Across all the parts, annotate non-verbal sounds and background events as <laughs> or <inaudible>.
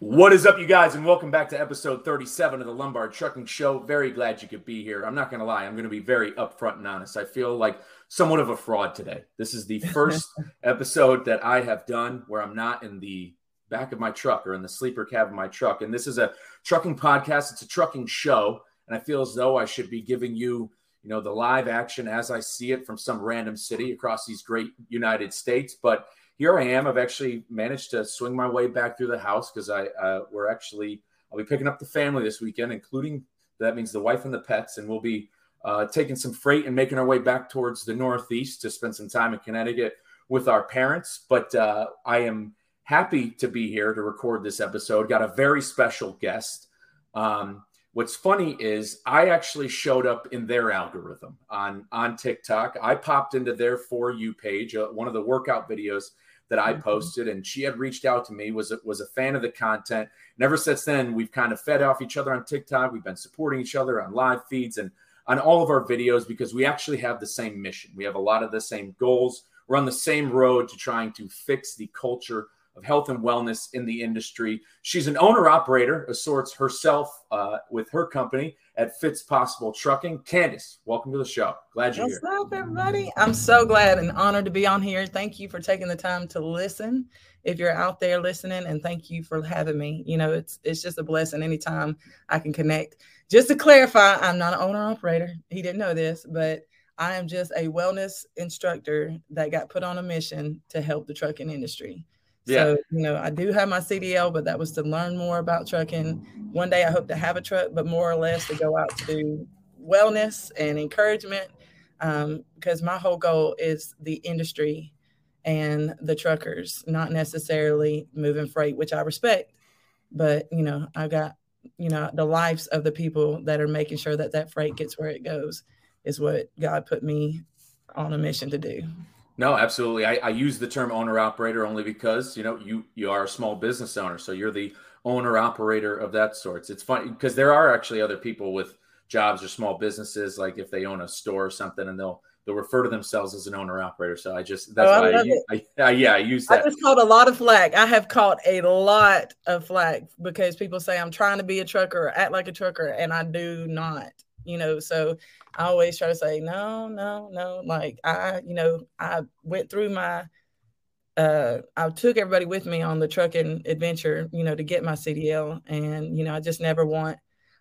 What is up, you guys, and welcome back to episode 37 of the Lombard Trucking Show. Very glad you could be here. I'm not going to lie, I'm going to be very upfront and honest. I feel like somewhat of a fraud today. This is the first <laughs> episode that I have done where I'm not in the back of my truck or in the sleeper cab of my truck. And this is a trucking podcast, it's a trucking show. And I feel as though I should be giving you, you know, the live action as I see it from some random city across these great United States. But here I am. I've actually managed to swing my way back through the house because I uh, we're actually I'll be picking up the family this weekend, including that means the wife and the pets, and we'll be uh, taking some freight and making our way back towards the Northeast to spend some time in Connecticut with our parents. But uh, I am happy to be here to record this episode. Got a very special guest. Um, what's funny is I actually showed up in their algorithm on on TikTok. I popped into their for you page, uh, one of the workout videos that I mm-hmm. posted, and she had reached out to me, was was a fan of the content. And ever since then, we've kind of fed off each other on TikTok. We've been supporting each other on live feeds and on all of our videos because we actually have the same mission. We have a lot of the same goals. We're on the same road to trying to fix the culture of health and wellness in the industry. She's an owner operator of sorts herself uh, with her company at Fitspossible Trucking. Candace, welcome to the show. Glad you're What's here. What's up, everybody? I'm so glad and honored to be on here. Thank you for taking the time to listen. If you're out there listening, and thank you for having me. You know, it's it's just a blessing anytime I can connect. Just to clarify, I'm not an owner operator. He didn't know this, but I am just a wellness instructor that got put on a mission to help the trucking industry. Yeah. So, you know, I do have my CDL, but that was to learn more about trucking. One day I hope to have a truck, but more or less to go out to do wellness and encouragement um, because my whole goal is the industry and the truckers, not necessarily moving freight, which I respect. But, you know, I got, you know, the lives of the people that are making sure that that freight gets where it goes is what God put me on a mission to do. No, absolutely. I, I use the term owner operator only because you know you you are a small business owner, so you're the owner operator of that sorts. It's funny because there are actually other people with jobs or small businesses, like if they own a store or something, and they'll they'll refer to themselves as an owner operator. So I just that's oh, why I, I, I, yeah I use that. I just caught a lot of flack. I have caught a lot of flack because people say I'm trying to be a trucker, or act like a trucker, and I do not. You know, so I always try to say, no, no, no. Like I, you know, I went through my uh I took everybody with me on the trucking adventure, you know, to get my CDL. And, you know, I just never want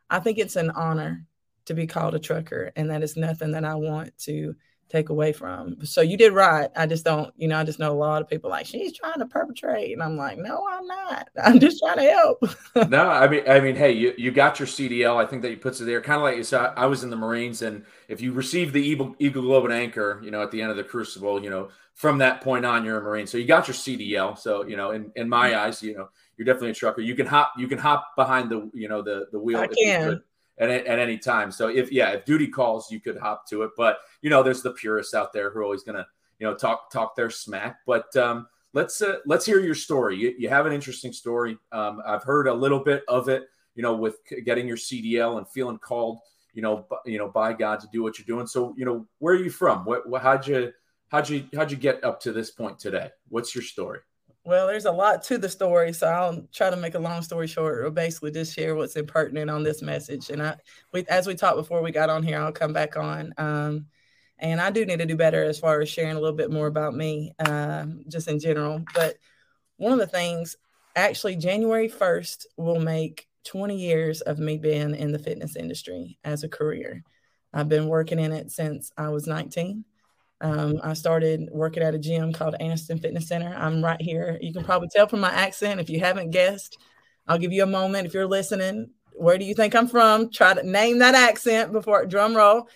I think it's an honor to be called a trucker. And that is nothing that I want to take away from. So you did right. I just don't, you know, I just know a lot of people like she's trying to perpetrate, and I'm like, no, I'm not. <laughs> I'm just trying to help. no, I mean, I mean, hey, you, you got your CDL. I think that you puts it there, kind of like you said. I was in the Marines, and if you receive the Eagle, Eagle Globe and Anchor, you know, at the end of the Crucible, you know, from that point on, you're a Marine. So you got your CDL. So you know, in in my eyes, you know, you're definitely a trucker. You can hop, you can hop behind the, you know, the the wheel. I can at, at any time. So if yeah, if duty calls, you could hop to it. But you know, there's the purists out there who are always gonna you know talk talk their smack. But um, let's uh, let's hear your story. You, you have an interesting story. Um, I've heard a little bit of it. You know, with getting your CDL and feeling called. You know, b- you know, by God to do what you're doing. So, you know, where are you from? What, what how'd you how'd you how'd you get up to this point today? What's your story? Well, there's a lot to the story, so I'll try to make a long story short, or basically just share what's impertinent on this message. And I, we, as we talked before we got on here, I'll come back on. Um, and I do need to do better as far as sharing a little bit more about me, uh, just in general. But one of the things, actually, January 1st will make 20 years of me being in the fitness industry as a career. I've been working in it since I was 19. Um, I started working at a gym called Anniston Fitness Center. I'm right here. You can probably tell from my accent if you haven't guessed. I'll give you a moment if you're listening. Where do you think I'm from? Try to name that accent before drum roll.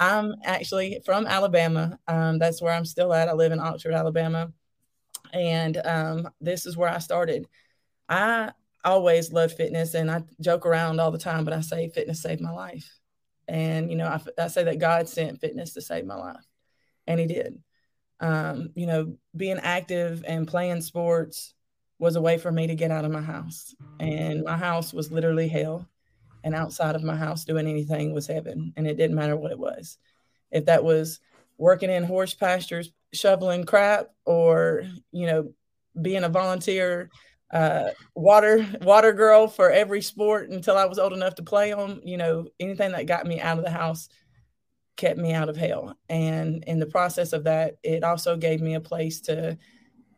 I'm actually from Alabama. Um, that's where I'm still at. I live in Oxford, Alabama. And um, this is where I started. I always loved fitness and I joke around all the time, but I say fitness saved my life. And, you know, I, I say that God sent fitness to save my life. And he did. Um, you know, being active and playing sports was a way for me to get out of my house. And my house was literally hell. And outside of my house, doing anything was heaven. And it didn't matter what it was. If that was working in horse pastures, shoveling crap, or, you know, being a volunteer uh, water water girl for every sport until I was old enough to play them. You know, anything that got me out of the house kept me out of hell. And in the process of that, it also gave me a place to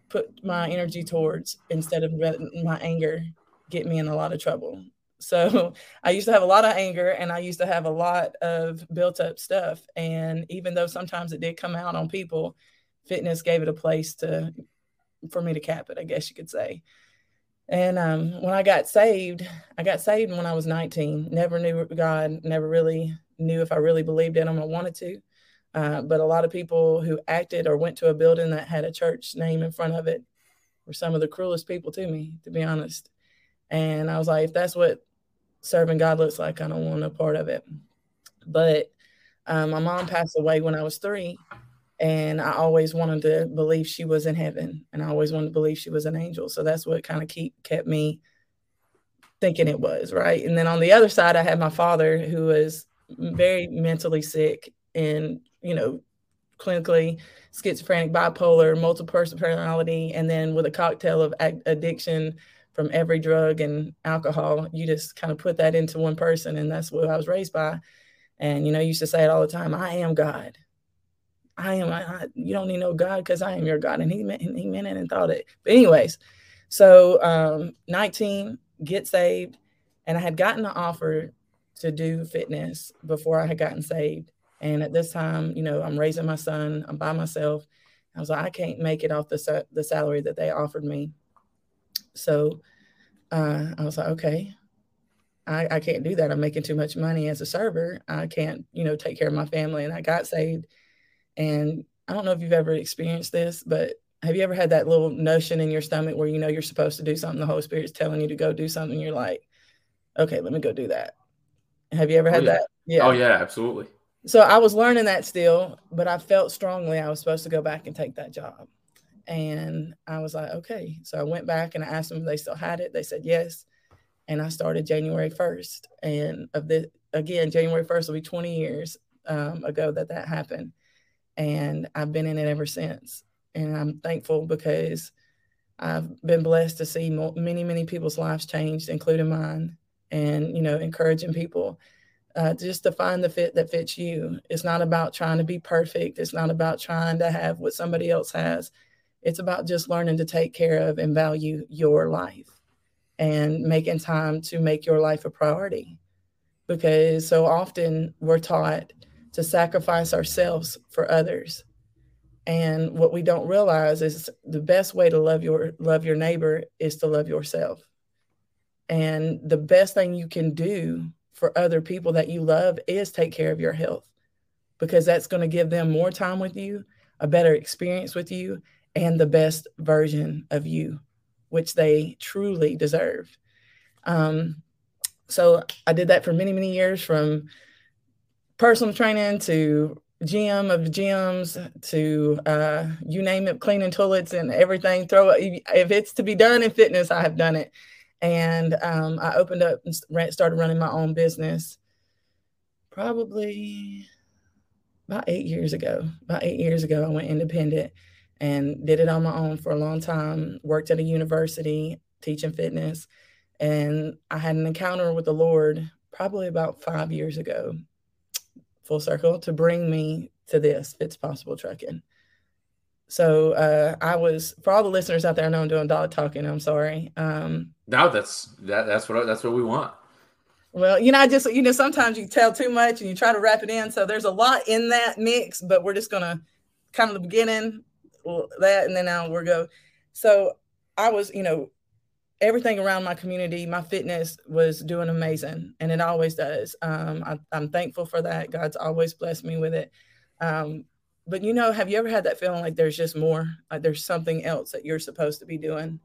put my energy towards instead of my anger get me in a lot of trouble. <laughs> So I used to have a lot of anger and I used to have a lot of built up stuff. And even though sometimes it did come out on people, fitness gave it a place to for me to cap it, I guess you could say. And um, when I got saved, I got saved when I was 19. Never knew God, never really knew if I really believed in him I wanted to. Uh, but a lot of people who acted or went to a building that had a church name in front of it were some of the cruelest people to me, to be honest. And I was like, if that's what serving God looks like, I don't want a part of it. But um, my mom passed away when I was three, and I always wanted to believe she was in heaven, and I always wanted to believe she was an angel. So that's what kind of keep kept me thinking it was right. And then on the other side, I had my father who was very mentally sick and you know clinically schizophrenic, bipolar, multiple personality, and then with a cocktail of addiction from every drug and alcohol. You just kind of put that into one person, and that's what I was raised by. And you know, used to say it all the time. I am God. I am. I, you don't need no God because I am your God. And he meant he meant it and thought it. But anyways, so um, 19, get saved, and I had gotten an offer to do fitness before I had gotten saved. And at this time, you know, I'm raising my son. I'm by myself. I was like, I can't make it off the the salary that they offered me. So uh, I was like, okay, I, I can't do that. I'm making too much money as a server. I can't, you know, take care of my family. And I got saved. And I don't know if you've ever experienced this, but have you ever had that little notion in your stomach where you know you're supposed to do something? The Holy Spirit's telling you to go do something. You're like, okay, let me go do that. Have you ever had oh, yeah. that? Yeah. Oh, yeah, absolutely. So I was learning that still, but I felt strongly I was supposed to go back and take that job. And I was like, okay. So I went back and I asked them if they still had it. They said yes. And I started January 1st. And of the again, January 1st will be 20 years um, ago that that happened. And I've been in it ever since. And I'm thankful because I've been blessed to see many, many people's lives changed, including mine and you know encouraging people uh, just to find the fit that fits you. It's not about trying to be perfect. It's not about trying to have what somebody else has. It's about just learning to take care of and value your life and making time to make your life a priority. Because so often we're taught to sacrifice ourselves for others and what we don't realize is the best way to love your love your neighbor is to love yourself and the best thing you can do for other people that you love is take care of your health because that's going to give them more time with you, a better experience with you, and the best version of you, which they truly deserve. Um, so I did that for many, many years from personal training to gym of gyms to uh, you name it, cleaning toilets and everything. Throw it. If it's to be done in fitness, I have done it. And um, I opened up and started running my own business probably about eight years ago. About eight years ago, I went independent and did it on my own for a long time. Worked at a university teaching fitness. And I had an encounter with the Lord probably about five years ago, full circle, to bring me to this Fitspossible Trucking. So uh, I was for all the listeners out there. I know I'm doing dog talking. I'm sorry. Um, no, that's that. That's what that's what we want. Well, you know, I just you know sometimes you tell too much and you try to wrap it in. So there's a lot in that mix, but we're just gonna kind of the beginning that, and then now we're go. So I was, you know, everything around my community, my fitness was doing amazing, and it always does. Um, I, am thankful for that. God's always blessed me with it. Um, but you know, have you ever had that feeling like there's just more, like there's something else that you're supposed to be doing?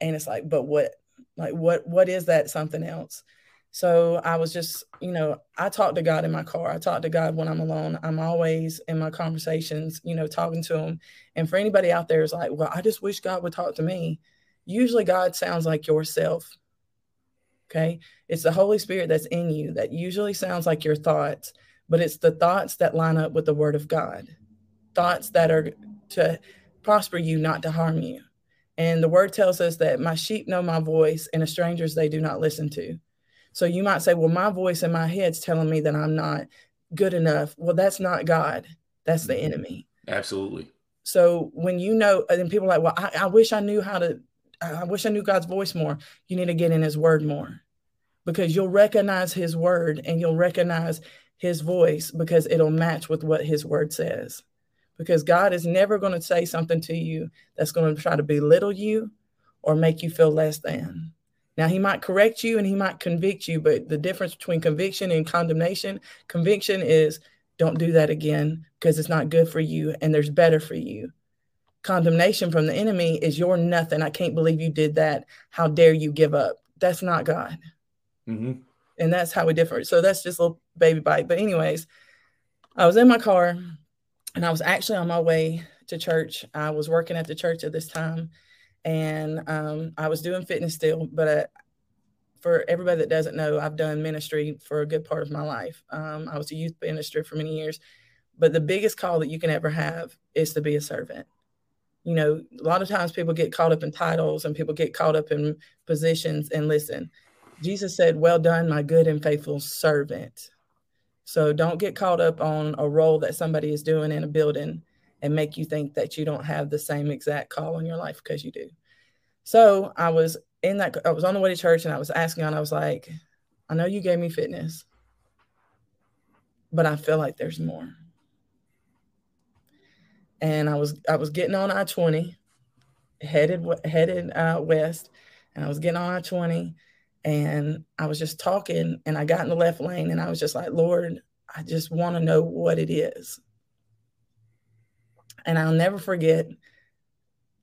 And it's like, but what, like, what, what is that something else? So I was just, you know, I talk to God in my car. I talk to God when I'm alone. I'm always in my conversations, you know, talking to him. And for anybody out there is like, well, I just wish God would talk to me. Usually God sounds like yourself. Okay. It's the Holy Spirit that's in you that usually sounds like your thoughts but it's the thoughts that line up with the word of God, thoughts that are to prosper you, not to harm you. And the word tells us that my sheep know my voice and a strangers they do not listen to. So you might say, well, my voice in my head's telling me that I'm not good enough. Well, that's not God. That's the mm-hmm. enemy. Absolutely. So when you know, and people are like, well, I, I wish I knew how to, I wish I knew God's voice more. You need to get in his word more because you'll recognize his word and you'll recognize his voice because it'll match with what his word says. Because God is never going to say something to you that's going to try to belittle you or make you feel less than. Now, he might correct you and he might convict you, but the difference between conviction and condemnation conviction is don't do that again because it's not good for you and there's better for you. Condemnation from the enemy is you're nothing. I can't believe you did that. How dare you give up? That's not God. Mm-hmm. And that's how we differ. So that's just a little baby bite. But, anyways, I was in my car and I was actually on my way to church. I was working at the church at this time and um, I was doing fitness still. But uh, for everybody that doesn't know, I've done ministry for a good part of my life. Um, I was a youth minister for many years. But the biggest call that you can ever have is to be a servant. You know, a lot of times people get caught up in titles and people get caught up in positions. And listen, Jesus said, Well done, my good and faithful servant. So don't get caught up on a role that somebody is doing in a building and make you think that you don't have the same exact call in your life because you do. So I was in that, I was on the way to church and I was asking God, I was like, I know you gave me fitness, but I feel like there's more. And I was, I was getting on I 20, headed, headed uh, west, and I was getting on I 20 and I was just talking and I got in the left lane and I was just like, Lord, I just want to know what it is. And I'll never forget,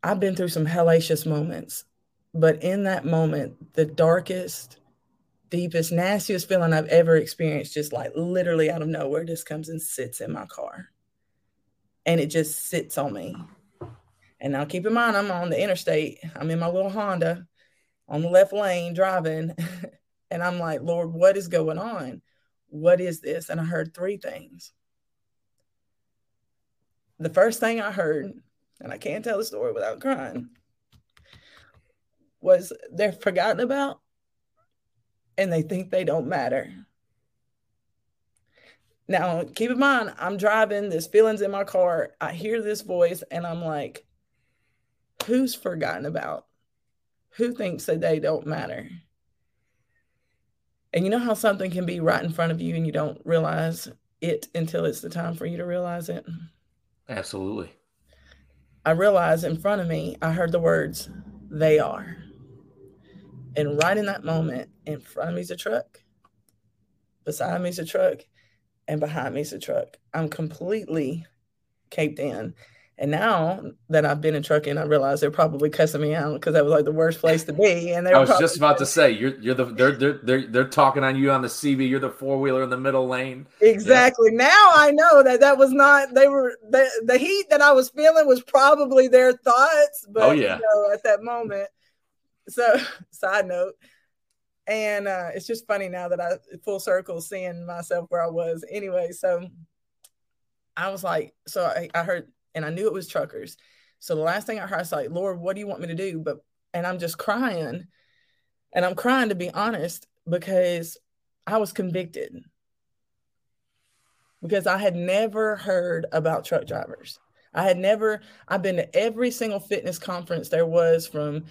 I've been through some hellacious moments, but in that moment, the darkest, deepest, nastiest feeling I've ever experienced, just like literally out of nowhere, just comes and sits in my car. And it just sits on me. And now keep in mind, I'm on the interstate. I'm in my little Honda on the left lane driving. <laughs> and I'm like, Lord, what is going on? What is this? And I heard three things the first thing I heard, and I can't tell the story without crying, was they're forgotten about and they think they don't matter. Now, keep in mind, I'm driving, there's feelings in my car. I hear this voice, and I'm like, who's forgotten about? Who thinks that they don't matter? And you know how something can be right in front of you and you don't realize it until it's the time for you to realize it? Absolutely. I realized in front of me, I heard the words, they are. And right in that moment, in front of me is a truck, beside me is a truck, and behind me is a truck. I'm completely caped in. And now that I've been in trucking, I realize they're probably cussing me out because that was like the worst place to be. And I was just about to say you're you're the they're they're they're they're talking on you on the CB. You're the four wheeler in the middle lane. Exactly. Yeah. Now I know that that was not they were the the heat that I was feeling was probably their thoughts. Oh, but oh yeah, you know, at that moment. So <laughs> side note, and uh, it's just funny now that I full circle seeing myself where I was. Anyway, so I was like, so I, I heard and I knew it was truckers. So the last thing I heard, I was like, Lord, what do you want me to do? But and I'm just crying. And I'm crying to be honest, because I was convicted. Because I had never heard about truck drivers. I had never, I've been to every single fitness conference there was from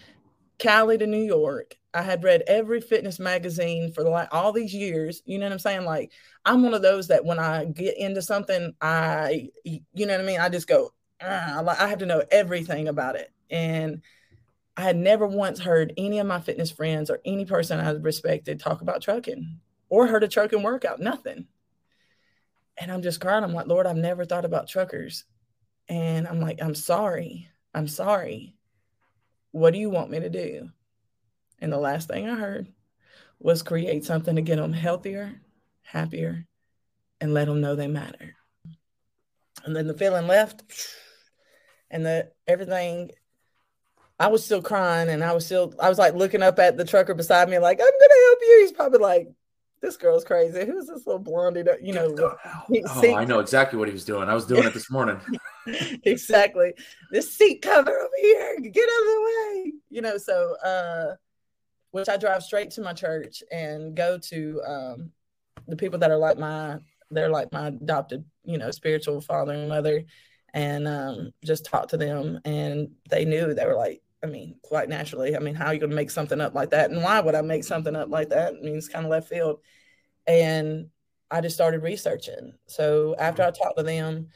Cali to New York. I had read every fitness magazine for like all these years. You know what I'm saying? Like I'm one of those that when I get into something, I, you know what I mean? I just go, ah, I have to know everything about it. And I had never once heard any of my fitness friends or any person I respected talk about trucking or heard a trucking workout, nothing. And I'm just crying. I'm like, Lord, I've never thought about truckers. And I'm like, I'm sorry. I'm sorry. What do you want me to do? And the last thing I heard was create something to get them healthier, happier, and let them know they matter. And then the feeling left, and the everything. I was still crying, and I was still, I was like looking up at the trucker beside me, like, I'm gonna help you. He's probably like, this girl's crazy. Who's this little blondie? That, you know, oh, I know exactly what he was doing. I was doing it this morning. <laughs> exactly. This seat cover over here, get out of the way. You know, so uh which I drive straight to my church and go to um the people that are like my they're like my adopted, you know, spiritual father and mother and um just talk to them and they knew they were like I mean, quite naturally. I mean, how are you going to make something up like that? And why would I make something up like that? I mean, it's kind of left field. And I just started researching. So after I mm-hmm. talked to them,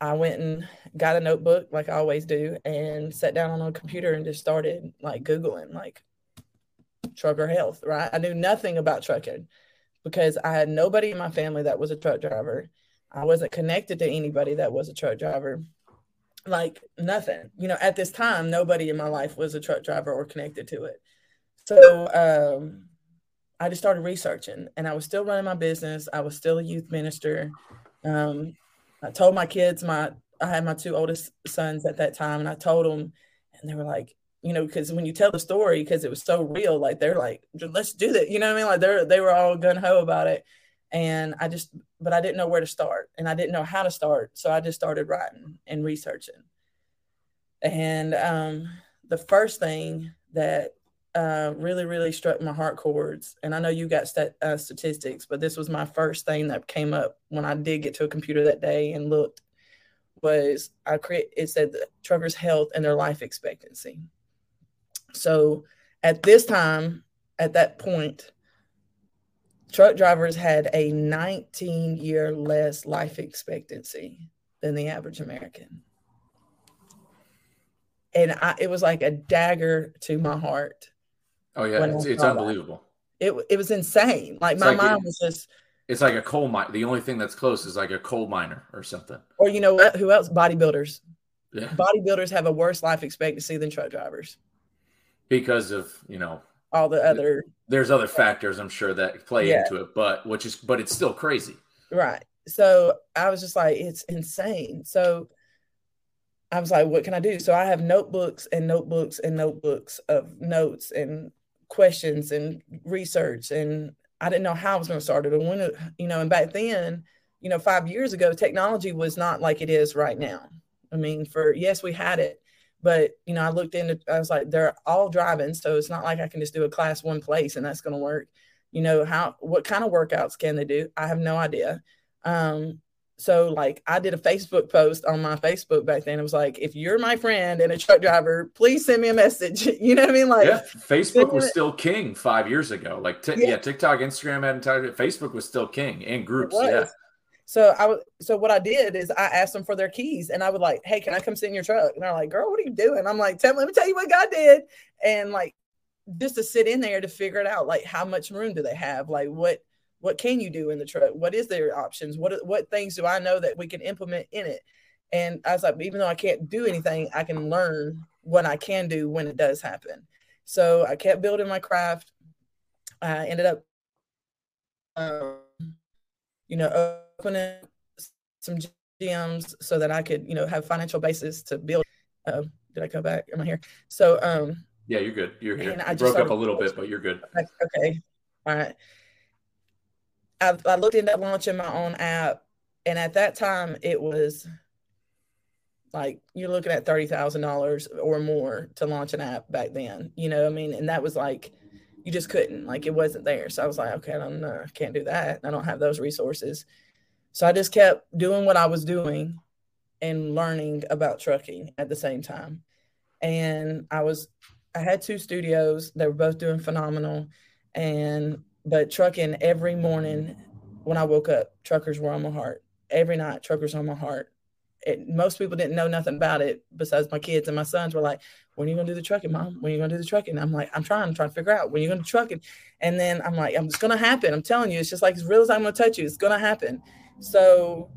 I went and got a notebook like I always do and sat down on a computer and just started like Googling like trucker health, right? I knew nothing about trucking because I had nobody in my family that was a truck driver. I wasn't connected to anybody that was a truck driver. Like nothing. You know, at this time, nobody in my life was a truck driver or connected to it. So um, I just started researching and I was still running my business. I was still a youth minister. Um, I told my kids, my I had my two oldest sons at that time, and I told them, and they were like, you know, because when you tell the story, because it was so real, like they're like, let's do that. You know what I mean? Like they're they were all gun ho about it. And I just, but I didn't know where to start and I didn't know how to start. So I just started writing and researching. And um, the first thing that uh, really, really struck my heart chords. And I know you got st- uh, statistics, but this was my first thing that came up when I did get to a computer that day and looked. Was I create? It said truckers' health and their life expectancy. So at this time, at that point, truck drivers had a 19 year less life expectancy than the average American. And I, it was like a dagger to my heart Oh yeah, it's, it's unbelievable. It it was insane. Like it's my like mind it, was just. It's like a coal mine. The only thing that's close is like a coal miner or something. Or you know what? Who else? Bodybuilders. Yeah. Bodybuilders have a worse life expectancy than truck drivers. Because of you know all the other. There's other factors I'm sure that play yeah. into it, but which is but it's still crazy. Right. So I was just like, it's insane. So I was like, what can I do? So I have notebooks and notebooks and notebooks of notes and questions and research and I didn't know how I was going to start it or when it, you know and back then you know 5 years ago technology was not like it is right now I mean for yes we had it but you know I looked into I was like they're all driving so it's not like I can just do a class one place and that's going to work you know how what kind of workouts can they do I have no idea um so like I did a Facebook post on my Facebook back then. It was like, if you're my friend and a truck driver, please send me a message. <laughs> You know what I mean? Like, yeah, Facebook was <laughs> still king five years ago. Like, t- yeah. yeah. TikTok, Instagram hadn't. Facebook was still king and groups. Yeah. So I. So what I did is I asked them for their keys, and I would like, hey, can I come sit in your truck? And they're like, girl, what are you doing? I'm like, tell let me tell you what God did, and like just to sit in there to figure it out. Like, how much room do they have? Like, what what can you do in the truck? What is their options? What what things do I know that we can implement in it? And I was like, even though I can't do anything, I can learn what I can do when it does happen. So I kept building my craft. I ended up, um, you know, opening some gyms so that I could, you know, have financial basis to build. Uh, did I come back? Am I here? So, um, yeah, you're good. You're here. I broke up a little bit, but you're good. Okay. All right. I, I looked into launching my own app, and at that time it was like you're looking at thirty thousand dollars or more to launch an app back then. You know, I mean, and that was like you just couldn't, like it wasn't there. So I was like, okay, I don't know, I can't do that. I don't have those resources. So I just kept doing what I was doing and learning about trucking at the same time. And I was I had two studios, they were both doing phenomenal. And but trucking every morning when I woke up, truckers were on my heart. Every night, truckers on my heart. It, most people didn't know nothing about it besides my kids and my sons were like, when are you gonna do the trucking, mom? When are you gonna do the trucking? I'm like, I'm trying, I'm trying to figure out when you're gonna truck it. And then I'm like, it's gonna happen. I'm telling you, it's just like as real as I'm gonna touch you, it's gonna happen. So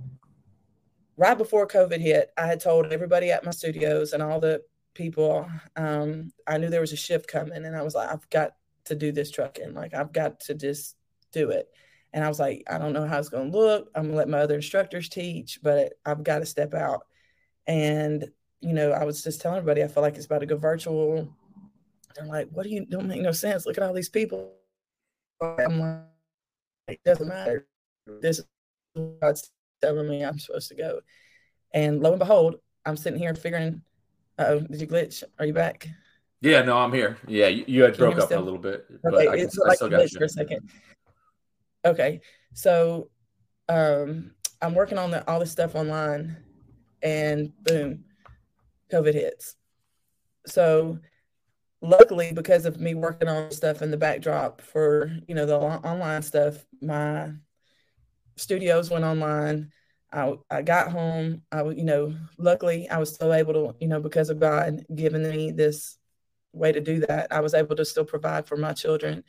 right before COVID hit, I had told everybody at my studios and all the people, um, I knew there was a shift coming, and I was like, I've got to do this trucking. Like I've got to just do it. And I was like, I don't know how it's going to look. I'm going to let my other instructors teach, but I've got to step out. And, you know, I was just telling everybody, I feel like it's about to go virtual. They're like, what do you, don't make no sense. Look at all these people. I'm like, it doesn't matter. This is God's telling me I'm supposed to go. And lo and behold, I'm sitting here figuring, oh, did you glitch? Are you back? Yeah, no, I'm here. Yeah, you, you had broke up still? a little bit, but okay, I, can, I like still got you. for a second. Okay, so um, I'm working on the, all this stuff online, and boom, COVID hits. So luckily, because of me working on stuff in the backdrop for you know the online stuff, my studios went online. I, I got home. I you know luckily I was still able to you know because of God giving me this way to do that. I was able to still provide for my children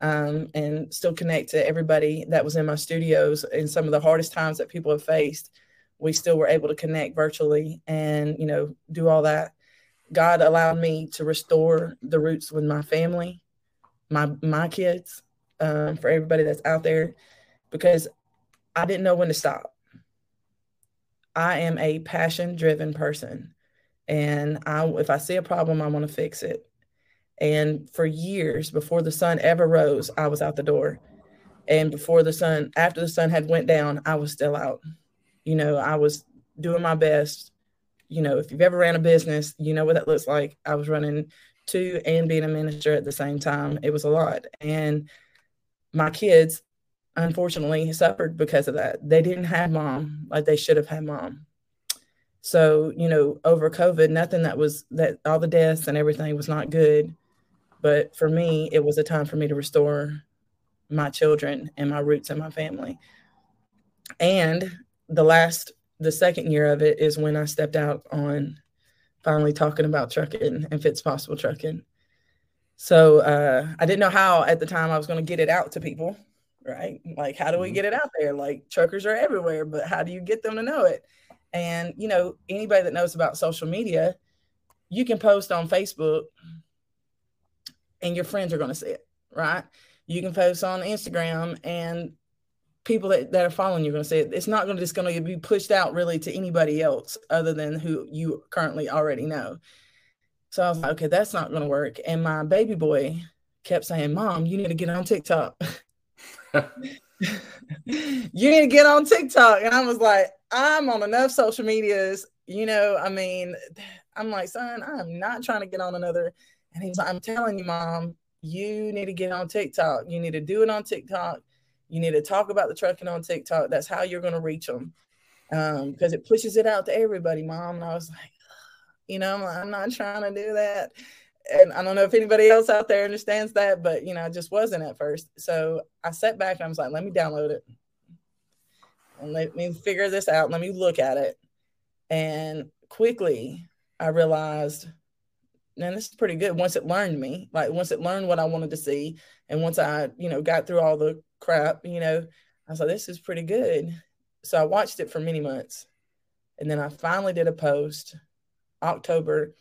um, and still connect to everybody that was in my studios in some of the hardest times that people have faced. We still were able to connect virtually and you know do all that. God allowed me to restore the roots with my family, my my kids, um, for everybody that's out there, because I didn't know when to stop. I am a passion driven person, and I if I see a problem, I want to fix it. And for years before the sun ever rose, I was out the door. And before the sun, after the sun had went down, I was still out. You know, I was doing my best. You know, if you've ever ran a business, you know what that looks like. I was running two and being a minister at the same time. It was a lot. And my kids, unfortunately, suffered because of that. They didn't have mom like they should have had mom. So, you know, over COVID, nothing that was that all the deaths and everything was not good. But for me, it was a time for me to restore my children and my roots and my family. And the last, the second year of it is when I stepped out on finally talking about trucking and Fitspossible Trucking. So uh, I didn't know how at the time I was going to get it out to people, right? Like, how do we mm-hmm. get it out there? Like, truckers are everywhere, but how do you get them to know it? And, you know, anybody that knows about social media, you can post on Facebook and your friends are going to see it, right? You can post on Instagram and people that, that are following you are going to see it. It's not going to just going to be pushed out really to anybody else other than who you currently already know. So I was like, okay, that's not going to work. And my baby boy kept saying, Mom, you need to get on TikTok. <laughs> <laughs> you need to get on TikTok. And I was like, I'm on enough social medias. You know, I mean, I'm like, son, I'm not trying to get on another and he's like, I'm telling you, mom, you need to get on TikTok. You need to do it on TikTok. You need to talk about the trucking on TikTok. That's how you're going to reach them um, because it pushes it out to everybody, mom. And I was like, you know, I'm, I'm not trying to do that. And I don't know if anybody else out there understands that, but you know, I just wasn't at first. So I sat back and I was like, let me download it and let me figure this out. Let me look at it. And quickly I realized and this is pretty good once it learned me like once it learned what i wanted to see and once i you know got through all the crap you know i was like this is pretty good so i watched it for many months and then i finally did a post october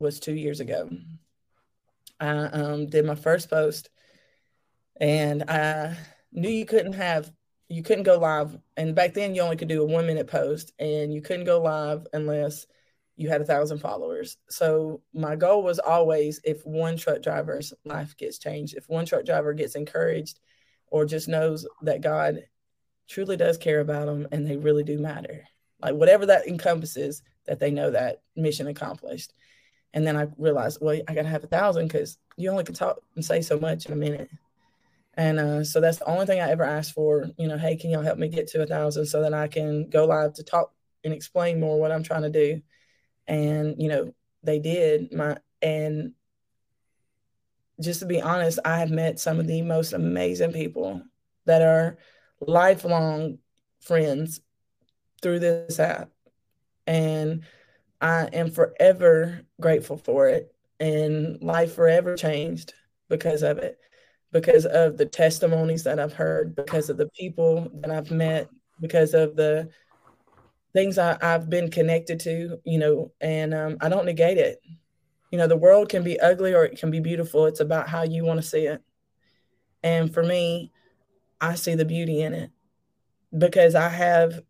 was two years ago i um, did my first post and i knew you couldn't have you couldn't go live and back then you only could do a one minute post and you couldn't go live unless you had a thousand followers. So my goal was always if one truck driver's life gets changed, if one truck driver gets encouraged or just knows that God truly does care about them and they really do matter. Like whatever that encompasses, that they know that mission accomplished. And then I realized, well, I gotta have a thousand because you only can talk and say so much in a minute. And uh, so that's the only thing I ever asked for. You know, hey, can y'all help me get to a thousand so that I can go live to talk and explain more what I'm trying to do and you know they did my and just to be honest i have met some of the most amazing people that are lifelong friends through this app and i am forever grateful for it and life forever changed because of it because of the testimonies that i've heard because of the people that i've met because of the things I, have been connected to, you know, and um, I don't negate it. You know, the world can be ugly or it can be beautiful. It's about how you want to see it. And for me, I see the beauty in it because I have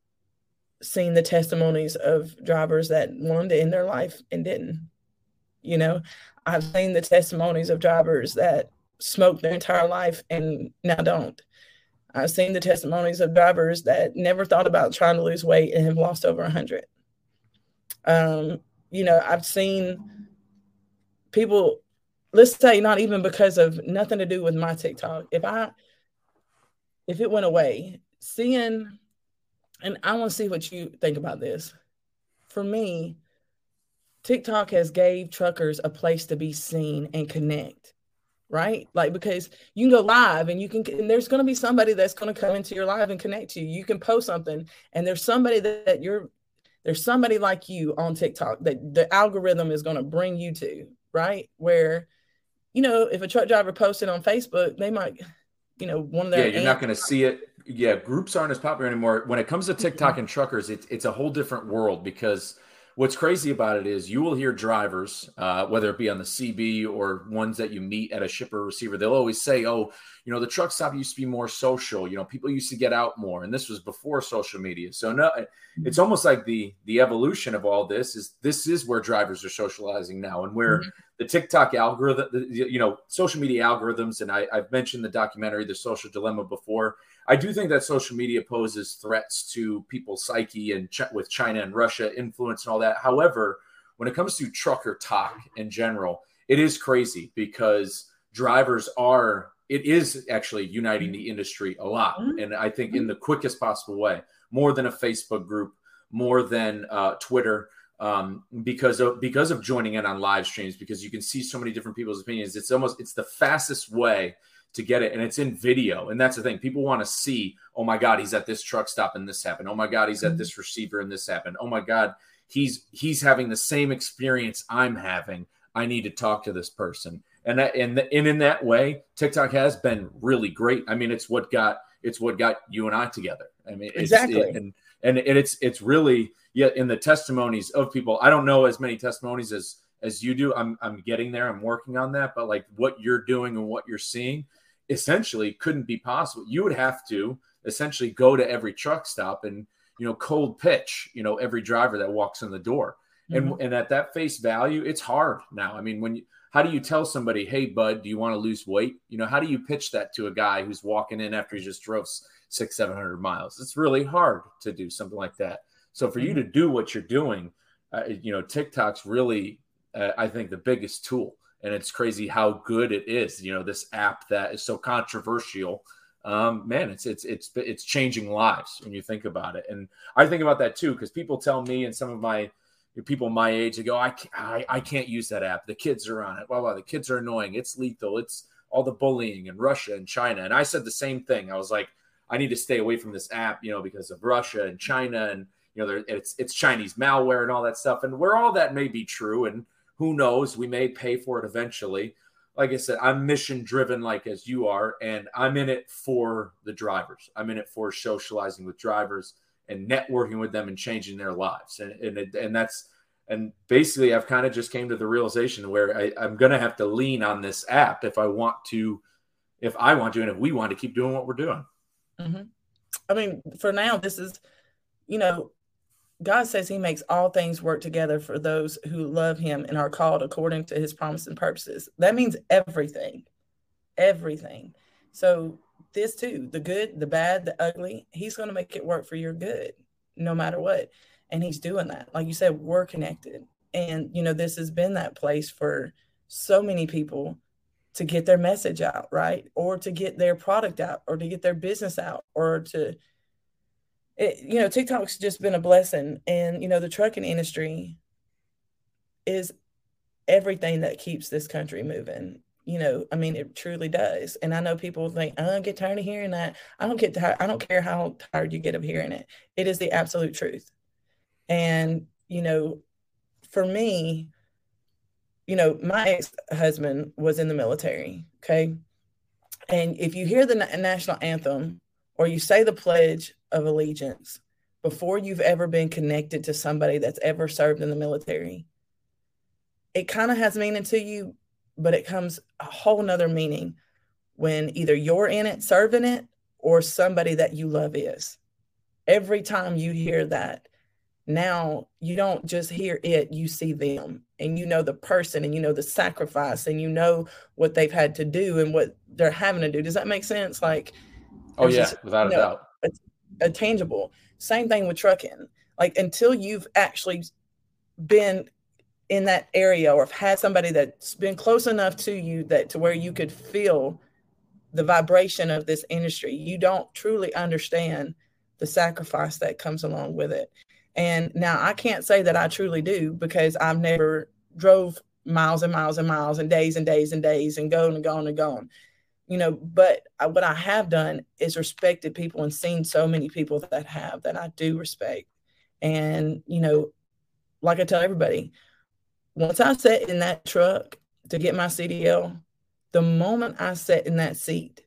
seen the testimonies of drivers that wanted to end their life and didn't. You know, I've seen the testimonies of drivers that smoked their entire life and now don't. I've seen the testimonies of drivers that never thought about trying to lose weight and have lost over 100. Um, you know, I've seen people, let's say not even because of nothing to do with my TikTok. If I if it went away, seeing and I want to see what you think about this. For me, TikTok has gave truckers a place to be seen and connect, right? Like because you can go live and you can and there's going to be somebody that's going to come into your live and connect to you. You can post something and there's somebody that, that you're there's somebody like you on TikTok that the algorithm is going to bring you to, right? Where you know, if a truck driver posted on Facebook, they might you know, one of their Yeah, you're not going to see it. Yeah, groups aren't as popular anymore. When it comes to TikTok and truckers, it's it's a whole different world because what's crazy about it is you will hear drivers, uh, whether it be on the CB or ones that you meet at a shipper receiver, they'll always say, "Oh, you know, the truck stop used to be more social. You know, people used to get out more, and this was before social media. So no, it's almost like the the evolution of all this is this is where drivers are socializing now, and where mm-hmm. the TikTok algorithm, you know, social media algorithms, and I, I've mentioned the documentary, The Social Dilemma before I do think that social media poses threats to people's psyche and ch- with China and Russia influence and all that. However, when it comes to trucker talk in general, it is crazy because drivers are it is actually uniting the industry a lot mm-hmm. and i think in the quickest possible way more than a facebook group more than uh, twitter um, because of because of joining in on live streams because you can see so many different people's opinions it's almost it's the fastest way to get it. And it's in video. And that's the thing. People want to see oh my god he's at this truck stop and this happened. Oh my god he's at mm-hmm. this receiver and this happened. Oh my god he's he's having the same experience i'm having. I need to talk to this person. And that and, and in that way tiktok has been really great. I mean it's what got it's what got you and i together. I mean exactly. it, and and it's it's really yeah in the testimonies of people i don't know as many testimonies as as you do. I'm i'm getting there. I'm working on that. But like what you're doing and what you're seeing essentially couldn't be possible. You would have to essentially go to every truck stop and you know cold pitch you know every driver that walks in the door. Mm-hmm. And and at that face value, it's hard now. I mean, when you how do you tell somebody, hey bud, do you want to lose weight? You know, how do you pitch that to a guy who's walking in after he just drove six, seven hundred miles? It's really hard to do something like that. So for mm-hmm. you to do what you're doing, uh, you know, TikTok's really, uh, I think, the biggest tool and it's crazy how good it is. You know, this app that is so controversial. Um, man, it's it's it's it's changing lives when you think about it, and I think about that too because people tell me and some of my people my age they go, I, I I can't use that app. The kids are on it. Wow, wow, the kids are annoying. It's lethal. It's all the bullying in Russia and China. And I said the same thing. I was like, I need to stay away from this app, you know, because of Russia and China and you know, it's it's Chinese malware and all that stuff. And where all that may be true, and who knows? We may pay for it eventually. Like I said, I'm mission driven, like as you are, and I'm in it for the drivers. I'm in it for socializing with drivers and networking with them and changing their lives. And and and that's and basically, I've kind of just came to the realization where I, I'm going to have to lean on this app if I want to, if I want to, and if we want to keep doing what we're doing. Mm-hmm. I mean, for now, this is, you know, God says he makes all things work together for those who love him and are called according to his promise and purposes. That means everything, everything. So, this too the good, the bad, the ugly, he's going to make it work for your good no matter what. And he's doing that. Like you said, we're connected. And, you know, this has been that place for so many people to get their message out, right? Or to get their product out, or to get their business out, or to it, you know, TikTok's just been a blessing. And, you know, the trucking industry is everything that keeps this country moving. You know, I mean, it truly does. And I know people think, I get tired of hearing that. I don't get tired. I don't care how tired you get of hearing it. It is the absolute truth. And, you know, for me, you know, my ex husband was in the military. Okay. And if you hear the national anthem or you say the pledge of allegiance before you've ever been connected to somebody that's ever served in the military, it kind of has meaning to you, but it comes a whole nother meaning when either you're in it, serving it, or somebody that you love is. Every time you hear that, now you don't just hear it, you see them and you know the person and you know the sacrifice and you know what they've had to do and what they're having to do. Does that make sense? Like, oh, yeah, just, without a know, doubt a tangible. Same thing with trucking. Like until you've actually been in that area or have had somebody that's been close enough to you that to where you could feel the vibration of this industry, you don't truly understand the sacrifice that comes along with it. And now I can't say that I truly do because I've never drove miles and miles and miles and days and days and days and gone and gone and gone. You know, but I, what I have done is respected people and seen so many people that have that I do respect. And, you know, like I tell everybody, once I sat in that truck to get my CDL, the moment I sat in that seat,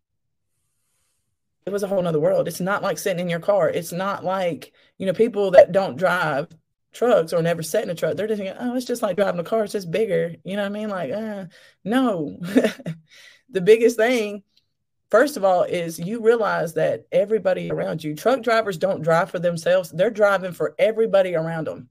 it was a whole nother world. It's not like sitting in your car. It's not like, you know, people that don't drive trucks or never sat in a truck, they're just thinking, oh, it's just like driving a car. It's just bigger. You know what I mean? Like, uh, no. <laughs> the biggest thing, first of all, is you realize that everybody around you, truck drivers don't drive for themselves. They're driving for everybody around them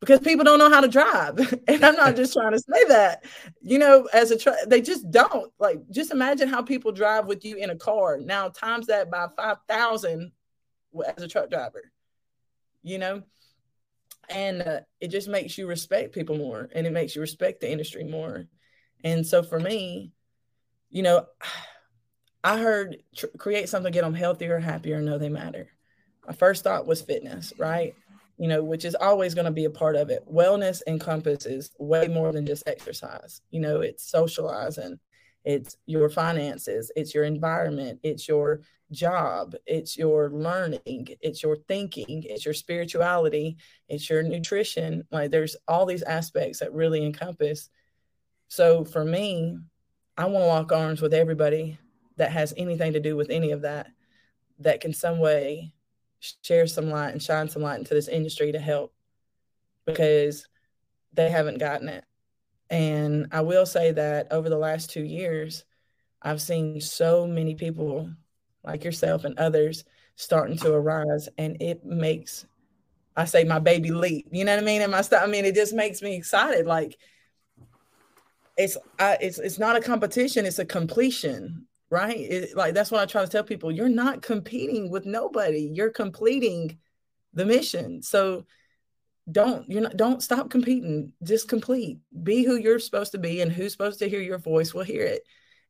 because people don't know how to drive. <laughs> and I'm not just trying to say that, you know, as a truck, they just don't. Like, just imagine how people drive with you in a car. Now, times that by 5,000 as a truck driver, you know, and uh, it just makes you respect people more and it makes you respect the industry more. And so for me, you know, I heard tr- create something, get them healthier, happier, know they matter. My first thought was fitness, right? you know, which is always going to be a part of it. Wellness encompasses way more than just exercise. You know, it's socializing, it's your finances, it's your environment, it's your job, it's your learning, it's your thinking, it's your spirituality, it's your nutrition. Like there's all these aspects that really encompass. So for me, I want to lock arms with everybody that has anything to do with any of that, that can some way share some light and shine some light into this industry to help because they haven't gotten it. And I will say that over the last two years, I've seen so many people like yourself and others starting to arise, and it makes I say my baby leap. You know what I mean? And my stuff. I mean, it just makes me excited. Like it's I, it's it's not a competition; it's a completion right? It, like that's what I try to tell people. You're not competing with nobody. You're completing the mission. So don't you're not don't stop competing. Just complete. Be who you're supposed to be, and who's supposed to hear your voice will hear it.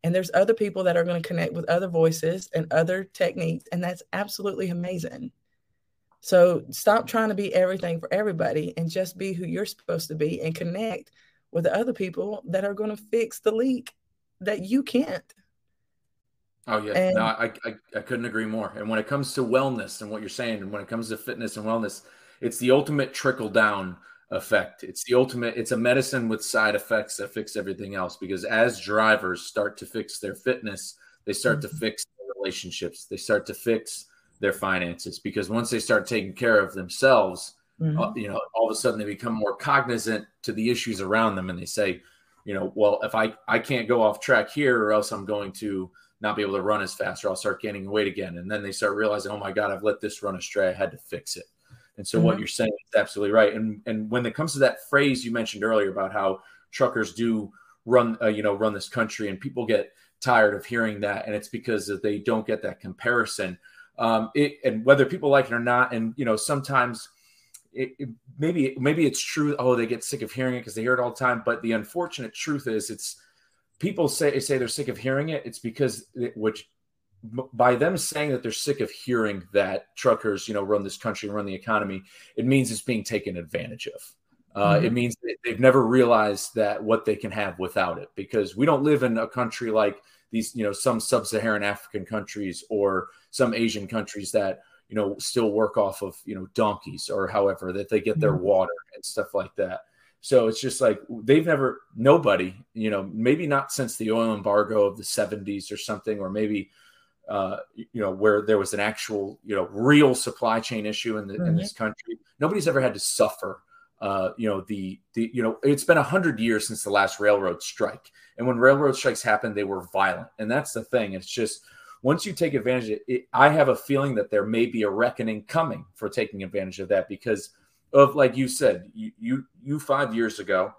And there's other people that are going to connect with other voices and other techniques, and that's absolutely amazing. So stop trying to be everything for everybody and just be who you're supposed to be and connect with the other people that are going to fix the leak that you can't. Oh yeah, and, no, I, I I couldn't agree more. And when it comes to wellness and what you're saying, and when it comes to fitness and wellness, it's the ultimate trickle down effect. It's the ultimate. It's a medicine with side effects that fix everything else. Because as drivers start to fix their fitness, they start mm-hmm. to fix their relationships. They start to fix their finances. Because once they start taking care of themselves, mm-hmm. uh, you know, all of a sudden they become more cognizant to the issues around them, and they say, you know, well, if I I can't go off track here, or else I'm going to not be able to run as fast or I'll start gaining weight again. And then they start realizing, oh my God, I've let this run astray. I had to fix it. And so mm-hmm. what you're saying is absolutely right. And and when it comes to that phrase you mentioned earlier about how truckers do run, uh, you know, run this country, and people get tired of hearing that, and it's because they don't get that comparison. Um, it, and whether people like it or not, and you know, sometimes it, it, maybe maybe it's true. Oh, they get sick of hearing it because they hear it all the time. But the unfortunate truth is, it's people say say they're sick of hearing it, it's because it, which by them saying that they're sick of hearing that truckers, you know, run this country and run the economy, it means it's being taken advantage of. Uh, mm-hmm. It means they've never realized that what they can have without it, because we don't live in a country like these, you know, some sub-Saharan African countries or some Asian countries that you know still work off of you know donkeys or however that they get their mm-hmm. water and stuff like that. So it's just like they've never, nobody, you know, maybe not since the oil embargo of the 70s or something, or maybe, uh, you know, where there was an actual, you know, real supply chain issue in, the, mm-hmm. in this country. Nobody's ever had to suffer. Uh, you know the the you know it's been a hundred years since the last railroad strike, and when railroad strikes happened, they were violent, and that's the thing. It's just once you take advantage of it, it I have a feeling that there may be a reckoning coming for taking advantage of that because of like you said, you you, you five years ago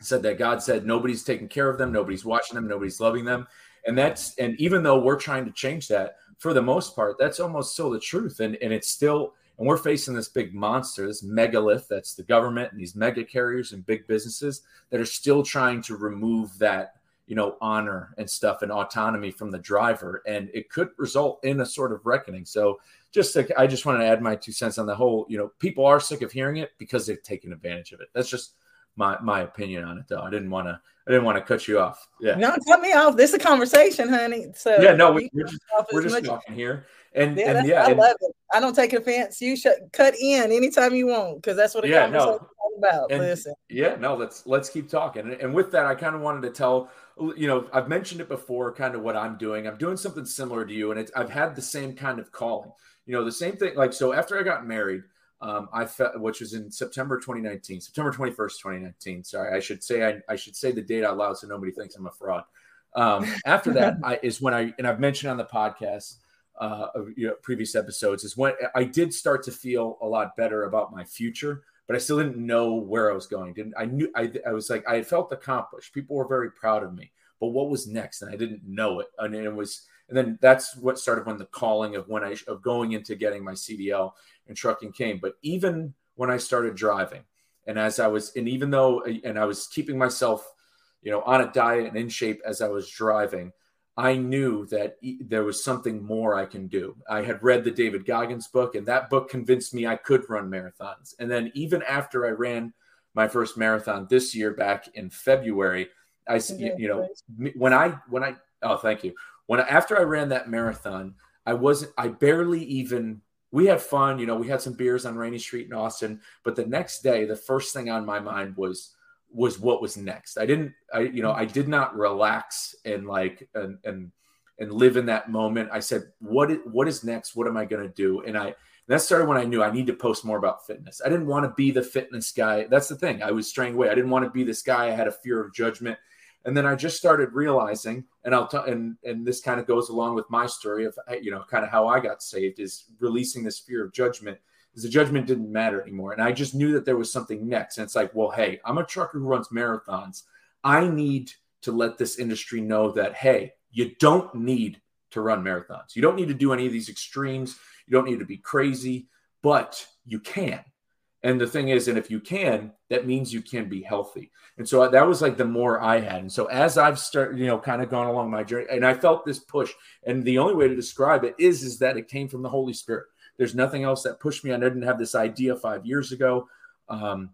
said that God said nobody's taking care of them, nobody's watching them, nobody's loving them. And that's and even though we're trying to change that, for the most part, that's almost still the truth. And and it's still And we're facing this big monster, this megalith that's the government and these mega carriers and big businesses that are still trying to remove that, you know, honor and stuff and autonomy from the driver. And it could result in a sort of reckoning. So just to, I just want to add my two cents on the whole, you know, people are sick of hearing it because they've taken advantage of it. That's just my my opinion on it though. I didn't want to I didn't want to cut you off. Yeah. No, cut me off. This is a conversation, honey. So yeah, no, we, are just, we're just talking here. And yeah, and yeah, I and, love it. I don't take offense. You should cut in anytime you want because that's what a yeah, no. about. And, Listen. Yeah, no, let's let's keep talking. And, and with that, I kind of wanted to tell you know, I've mentioned it before, kind of what I'm doing. I'm doing something similar to you, and it's I've had the same kind of calling. You know, the same thing. Like so, after I got married, um, I felt, which was in September 2019, September 21st, 2019. Sorry, I should say I, I should say the date out loud so nobody thinks I'm a fraud. Um, after that <laughs> I, is when I and I've mentioned on the podcast, uh, you know, previous episodes is when I did start to feel a lot better about my future, but I still didn't know where I was going. Didn't I knew I, I was like I felt accomplished. People were very proud of me, but what was next? And I didn't know it. And it was and then that's what started when the calling of when I of going into getting my CDL and trucking came. But even when I started driving, and as I was, and even though, and I was keeping myself, you know, on a diet and in shape as I was driving, I knew that there was something more I can do. I had read the David Goggins book, and that book convinced me I could run marathons. And then even after I ran my first marathon this year back in February, I, you know, when I, when I, oh, thank you. When I, after I ran that marathon, I wasn't, I barely even we had fun. You know, we had some beers on Rainey Street in Austin. But the next day, the first thing on my mind was was what was next. I didn't, I you know, I did not relax and like and and and live in that moment. I said, what is, what is next? What am I going to do? And I that started when I knew I need to post more about fitness. I didn't want to be the fitness guy. That's the thing. I was straying away. I didn't want to be this guy. I had a fear of judgment. And then I just started realizing, and I'll tell, and and this kind of goes along with my story of you know kind of how I got saved is releasing this fear of judgment. The judgment didn't matter anymore, and I just knew that there was something next. And it's like, well, hey, I'm a trucker who runs marathons. I need to let this industry know that hey, you don't need to run marathons. You don't need to do any of these extremes. You don't need to be crazy, but you can. And the thing is, and if you can, that means you can be healthy. And so that was like the more I had. And so as I've started, you know, kind of gone along my journey, and I felt this push. And the only way to describe it is, is that it came from the Holy Spirit. There's nothing else that pushed me. I didn't have this idea five years ago. Um,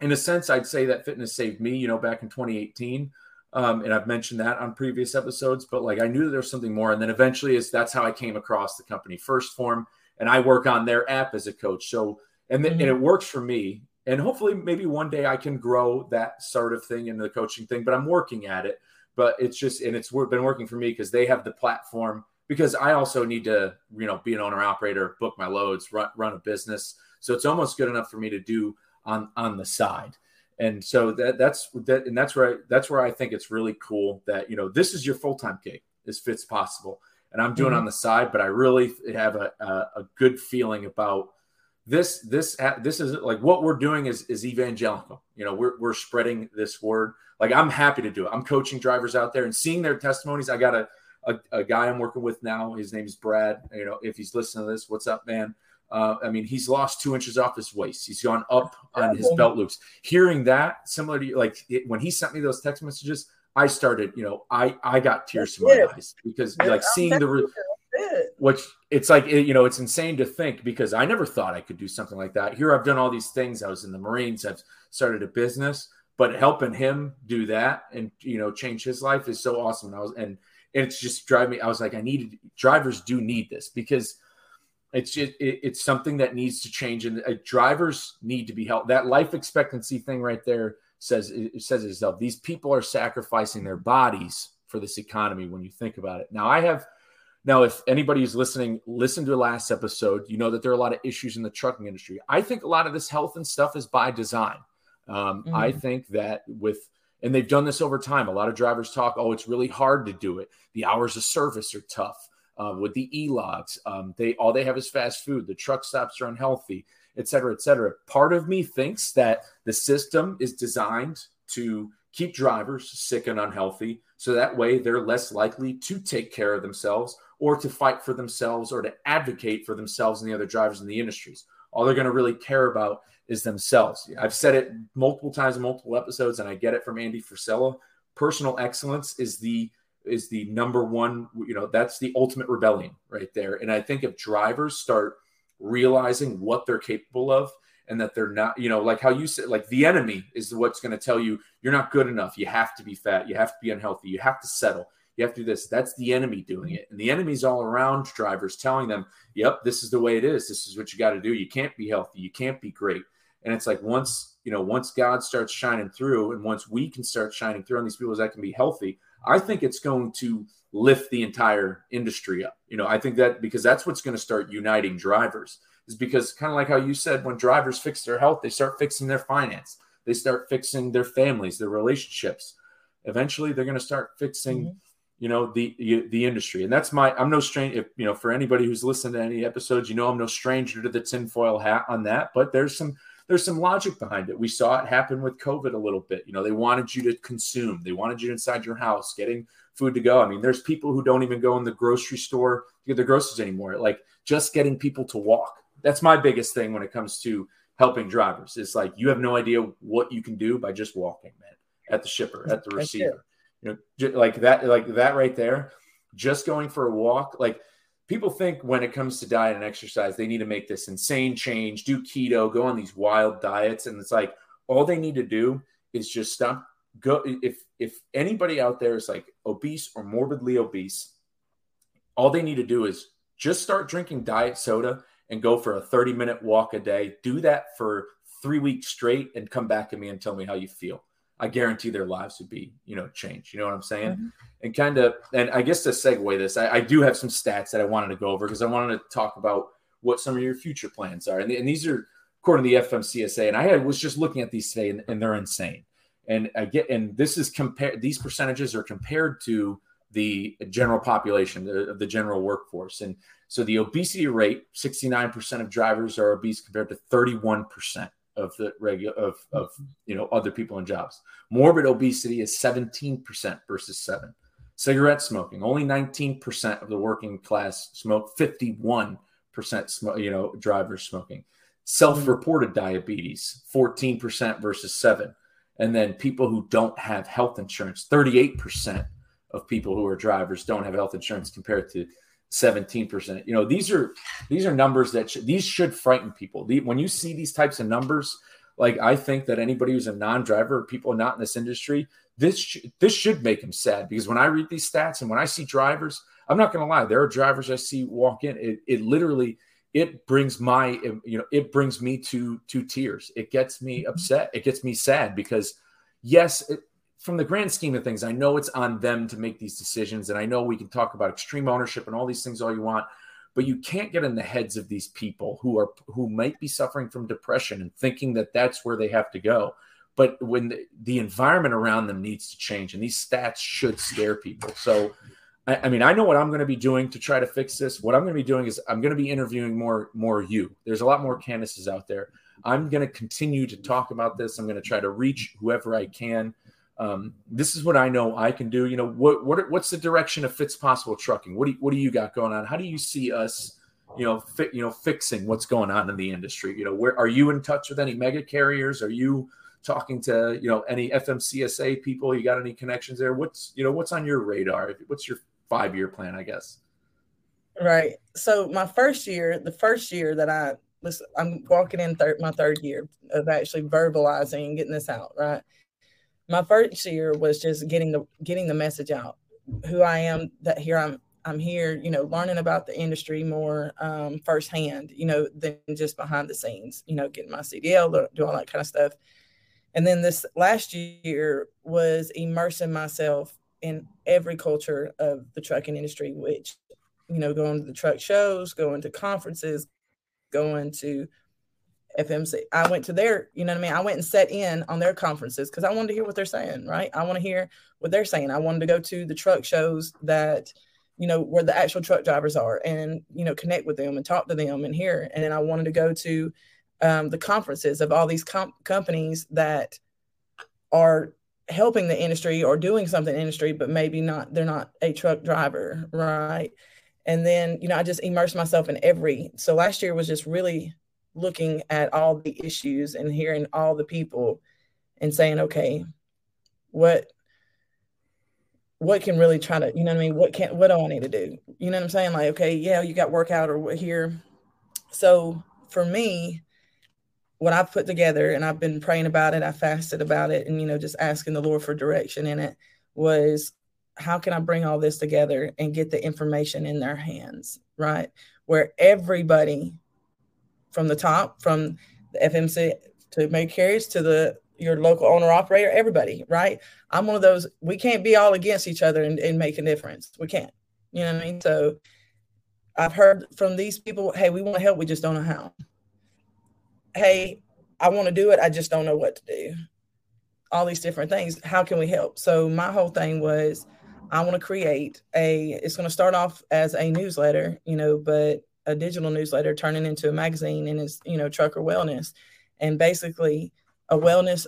in a sense, I'd say that fitness saved me, you know, back in 2018. Um, and I've mentioned that on previous episodes, but like I knew that there was something more. And then eventually is that's how I came across the company 1st Phorm. And I work on their app as a coach. So and, mm-hmm. and it works for me. And hopefully, maybe one day I can grow that sort of thing into the coaching thing. But I'm working at it. But it's just and it's been working for me because they have the platform. Because I also need to, you know, be an owner operator, book my loads, run run a business. So it's almost good enough for me to do on on the side. And so that that's that, and that's where I, that's where I think it's really cool that you know this is your full time gig as Fitspossible, and I'm doing mm-hmm. on the side. But I really have a, a, a good feeling about this this this is like what we're doing is is evangelical you know we're, we're spreading this word like i'm happy to do it i'm coaching drivers out there and seeing their testimonies i got a, a, guy i'm working with now his name is brad you know if he's listening to this what's up man? Uh, I mean, he's lost two inches off his waist. He's gone up on his belt loops. Hearing that, similar to like it, when he sent me those text messages, I started, you know, I I got tears to my eyes because like seeing the which it's like you know it's insane to think because i never thought i could do something like that. Here i've done all these things. I was in the marines. I've started a business but helping him do that and you know change his life is so awesome. And i was and it's just driving me i was like i needed drivers do need this because it's just it, it's something that needs to change and uh, drivers need to be helped that life expectancy thing right there says it says itself these people are sacrificing their bodies for this economy when you think about it now i have now, if anybody anybody's listening, listen to the last episode. You know that there are a lot of issues in the trucking industry. I think a lot of this health and stuff is by design. Um, mm-hmm. I think that with, and they've done this over time. A lot of drivers talk, oh, it's really hard to do it. The hours of service are tough. Uh, with the e-logs, um, they all they have is fast food. The truck stops are unhealthy, et cetera, et cetera. Part of me thinks that the system is designed to keep drivers sick and unhealthy, so that way they're less likely to take care of themselves or to fight for themselves or to advocate for themselves and the other drivers in the industries. all they're going to really care about is themselves. I've said it multiple times in multiple episodes, and I get it from Andy Frisella. Personal excellence is the is the number one. You know, that's the ultimate rebellion right there. And I think if drivers start realizing what they're capable of and that they're not, you know, like how you said, like the enemy is what's going to tell you you're not good enough. You have to be fat. You have to be unhealthy. You have to settle. You have to do this. That's the enemy doing it. And the enemy's all around drivers telling them, yep, this is the way it is. This is what you got to do. You can't be healthy. You can't be great. And it's like once, you know, once God starts shining through and once we can start shining through on these people that can be healthy, I think it's going to lift the entire industry up. You know, I think that because that's what's going to start uniting drivers is because kind of like how you said, when drivers fix their health, they start fixing their finance, they start fixing their families, their relationships. Eventually, they're going to start fixing. Mm-hmm you know the the industry and that's my i'm no stranger you know for anybody who's listened to any episodes you know i'm no stranger to the tinfoil hat on that but there's some there's some logic behind it. We saw it happen with covid a little bit. You know they wanted you to consume. They wanted you inside your house getting food to go. I mean there's people who don't even go in the grocery store to get their groceries anymore like just getting people to walk. That's my biggest thing when it comes to helping drivers. It's like you have no idea what you can do by just walking man at the shipper at the receiver. You know, like that, like that right there, just going for a walk. Like people think when it comes to diet and exercise, they need to make this insane change, do keto, go on these wild diets. And it's like all they need to do is just stop. Go if if anybody out there is like obese or morbidly obese, all they need to do is just start drinking diet soda and go for a 30 minute walk a day. Do that for three weeks straight and come back to me and tell me how you feel. I guarantee their lives would be, you know, changed. You know what I'm saying? Mm-hmm. And kind of, and I guess to segue this, I, I, do have some stats that I wanted to go over because I wanted to talk about what some of your future plans are. And, and these are according to the FMCSA. And I had, was just looking at these today and, and they're insane. And I get, and this is compared, these percentages are compared to the general population of the general workforce. And so the obesity rate, 69% of drivers are obese compared to 31% of the regular of of you know other people in jobs. Morbid obesity is 17% versus 7. Cigarette smoking, only 19% of the working class smoke, 51% smoke, you know, drivers smoking. Self-reported diabetes, 14% versus 7. And then people who don't have health insurance, 38% of people who are drivers don't have health insurance compared to 17%. You know, these are these are numbers that sh- these should frighten people. The, when you see these types of numbers, like I think that anybody who's a non-driver, people not in this industry, this sh- this should make them sad because when I read these stats and when I see drivers, I'm not going to lie, there are drivers I see walk in. It, it literally it brings my you know it brings me to to tears. It gets me upset. It gets me sad because yes, it, from the grand scheme of things, I know it's on them to make these decisions. And I know we can talk about extreme ownership and all these things all you want, but you can't get in the heads of these people who are who might be suffering from depression and thinking that that's where they have to go. But when the, the environment around them needs to change, and these stats should scare people. So, I, I mean, I know what I'm going to be doing to try to fix this. What I'm going to be doing is I'm going to be interviewing more more you. There's a lot more Candaces out there. I'm going to continue to talk about this. I'm going to try to reach whoever I can um, this is what I know I can do. You know, what what what's the direction of Fitspossible Trucking? What do you, what do you got going on? How do you see us, you know, fit, you know, fixing what's going on in the industry? You know, where are you in touch with any mega carriers? Are you talking to you know any FMCSA people? You got any connections there? What's you know what's on your radar? What's your five year plan? I guess. Right. So my first year, the first year that I listen, I'm walking in third my third year of actually verbalizing and getting this out. Right my first year was just getting the getting the message out who i am that here i'm i'm here you know learning about the industry more um, firsthand you know than just behind the scenes you know getting my cdl do all that kind of stuff. And then this last year was immersing myself in every culture of the trucking industry which you know going to the truck shows going to conferences going to FMC. I went to their, you know what I mean? I went and sat in on their conferences because I wanted to hear what they're saying, right? I want to hear what they're saying. I wanted to go to the truck shows that, you know, where the actual truck drivers are and, you know, connect with them and talk to them and hear. And then I wanted to go to um, the conferences of all these com- companies that are helping the industry or doing something in industry, but maybe not, they're not a truck driver, right? And then, you know, I just immersed myself in every. So last year was just really looking at all the issues and hearing all the people and saying, okay, what what can really try to, you know what I mean? What can what do I need to do? You know what I'm saying? Like, okay, yeah, you got workout or here. So for me, what I've put together and I've been praying about it, I fasted about it, and you know, just asking the Lord for direction in it was how can I bring all this together and get the information in their hands, right? Where everybody from the top, from the FMC to mega carriers to the your local owner operator, everybody, right? I'm one of those, we can't be all against each other and, and make a difference. We can't. You know what I mean? So I've heard from these people, hey, we want to help, we just don't know how. Hey, I want to do it, I just don't know what to do. All these different things. How can we help? So my whole thing was I want to create a it's going to start off as a newsletter, you know, but a digital newsletter turning into a magazine and it's, you know, trucker wellness. And basically a wellness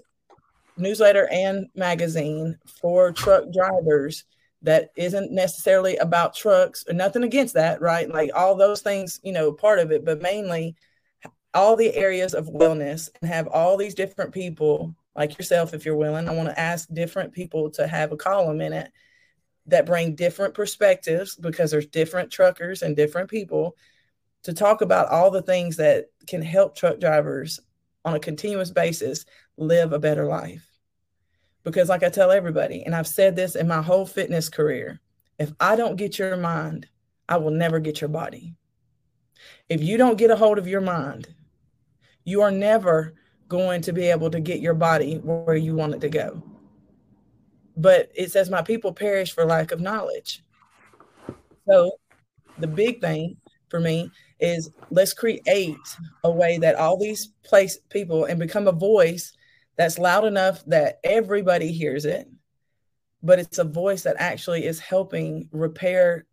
newsletter and magazine for truck drivers that isn't necessarily about trucks or nothing against that, right? Like all those things, you know, part of it, but mainly all the areas of wellness and have all these different people like yourself, if you're willing. I want to ask different people to have a column in it that bring different perspectives because there's different truckers and different people to talk about all the things that can help truck drivers on a continuous basis live a better life. Because, like I tell everybody, and I've said this in my whole fitness career if I don't get your mind, I will never get your body. If you don't get a hold of your mind, you are never going to be able to get your body where you want it to go. But it says, My people perish for lack of knowledge. So, the big thing for me is let's create a way that all these place people and become a voice that's loud enough that everybody hears it but it's a voice that actually is helping repair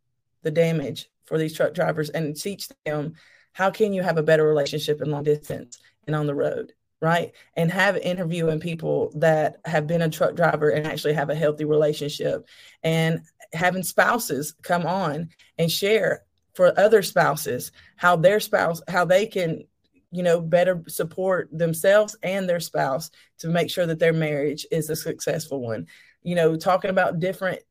the damage for these truck drivers and teach them how can you have a better relationship in long distance and on the road right? And have interviewing people that have been a truck driver and actually have a healthy relationship and having spouses come on and share for other spouses how their spouse how they can you know better support themselves and their spouse to make sure that their marriage is a successful one. You know talking about different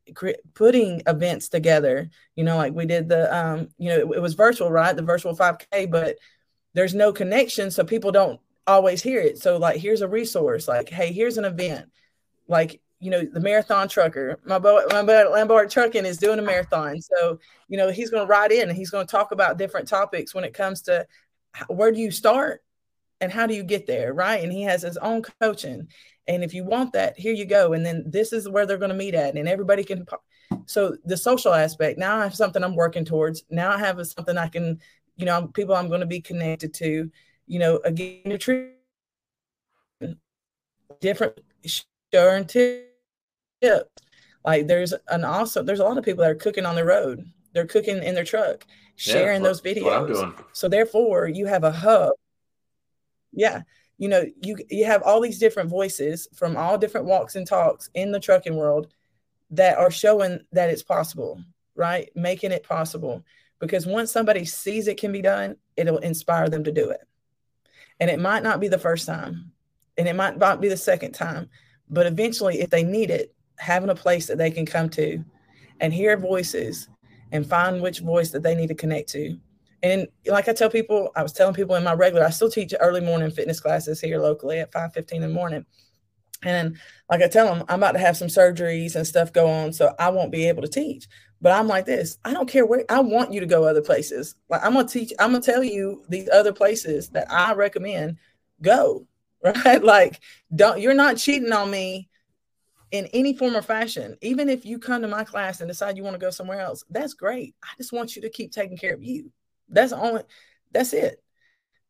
putting events together you know like we did the um you know it, it was virtual right? The virtual 5k but there's no connection so people don't always hear it. So like here's a resource like hey here's an event. Like you know, the marathon trucker. My boy, my boy Lombard Trucking is doing a marathon. So, you know, he's going to ride in and he's going to talk about different topics when it comes to where do you start and how do you get there, right? And he has his own coaching. And if you want that, here you go. And then this is where they're going to meet at, and everybody can. So the social aspect. Now I have something I'm working towards. Now I have something I can, you know, people I'm going to be connected to. You know, again, nutrition, different sharing tips Like there's an awesome, there's a lot of people that are cooking on the road. They're cooking in their truck, sharing yeah, those videos. So therefore, you have a hub. Yeah, you know, you you have all these different voices from all different walks and talks in the trucking world that are showing that it's possible, right? Making it possible. Because once somebody sees it can be done, it'll inspire them to do it. And it might not be the first time, and it might not be the second time, but eventually, if they need it, having a place that they can come to and hear voices and find which voice that they need to connect to. And like I tell people, I was telling people in my regular, I still teach early morning fitness classes here locally at 5 15 in the morning. And like I tell them, I'm about to have some surgeries and stuff go on, so I won't be able to teach. But I'm like this, I don't care where I want you to go other places. Like I'm gonna teach, I'm gonna tell you these other places that I recommend go. <laughs> Right. Like, don't you're not cheating on me in any form or fashion, even if you come to my class and decide you want to go somewhere else, that's great. I just want you to keep taking care of you. That's only that's it.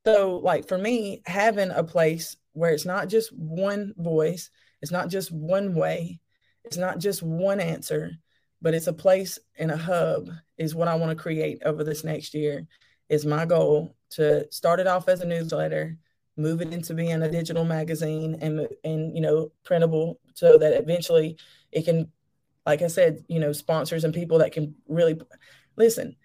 So, like for me, having a place where it's not just one voice, it's not just one way, it's not just one answer, but it's a place and a hub is what I want to create over this next year. Is my goal to start it off as a newsletter, move it into being a digital magazine and and you know printable so that eventually it can like i said you know sponsors and people that can really listen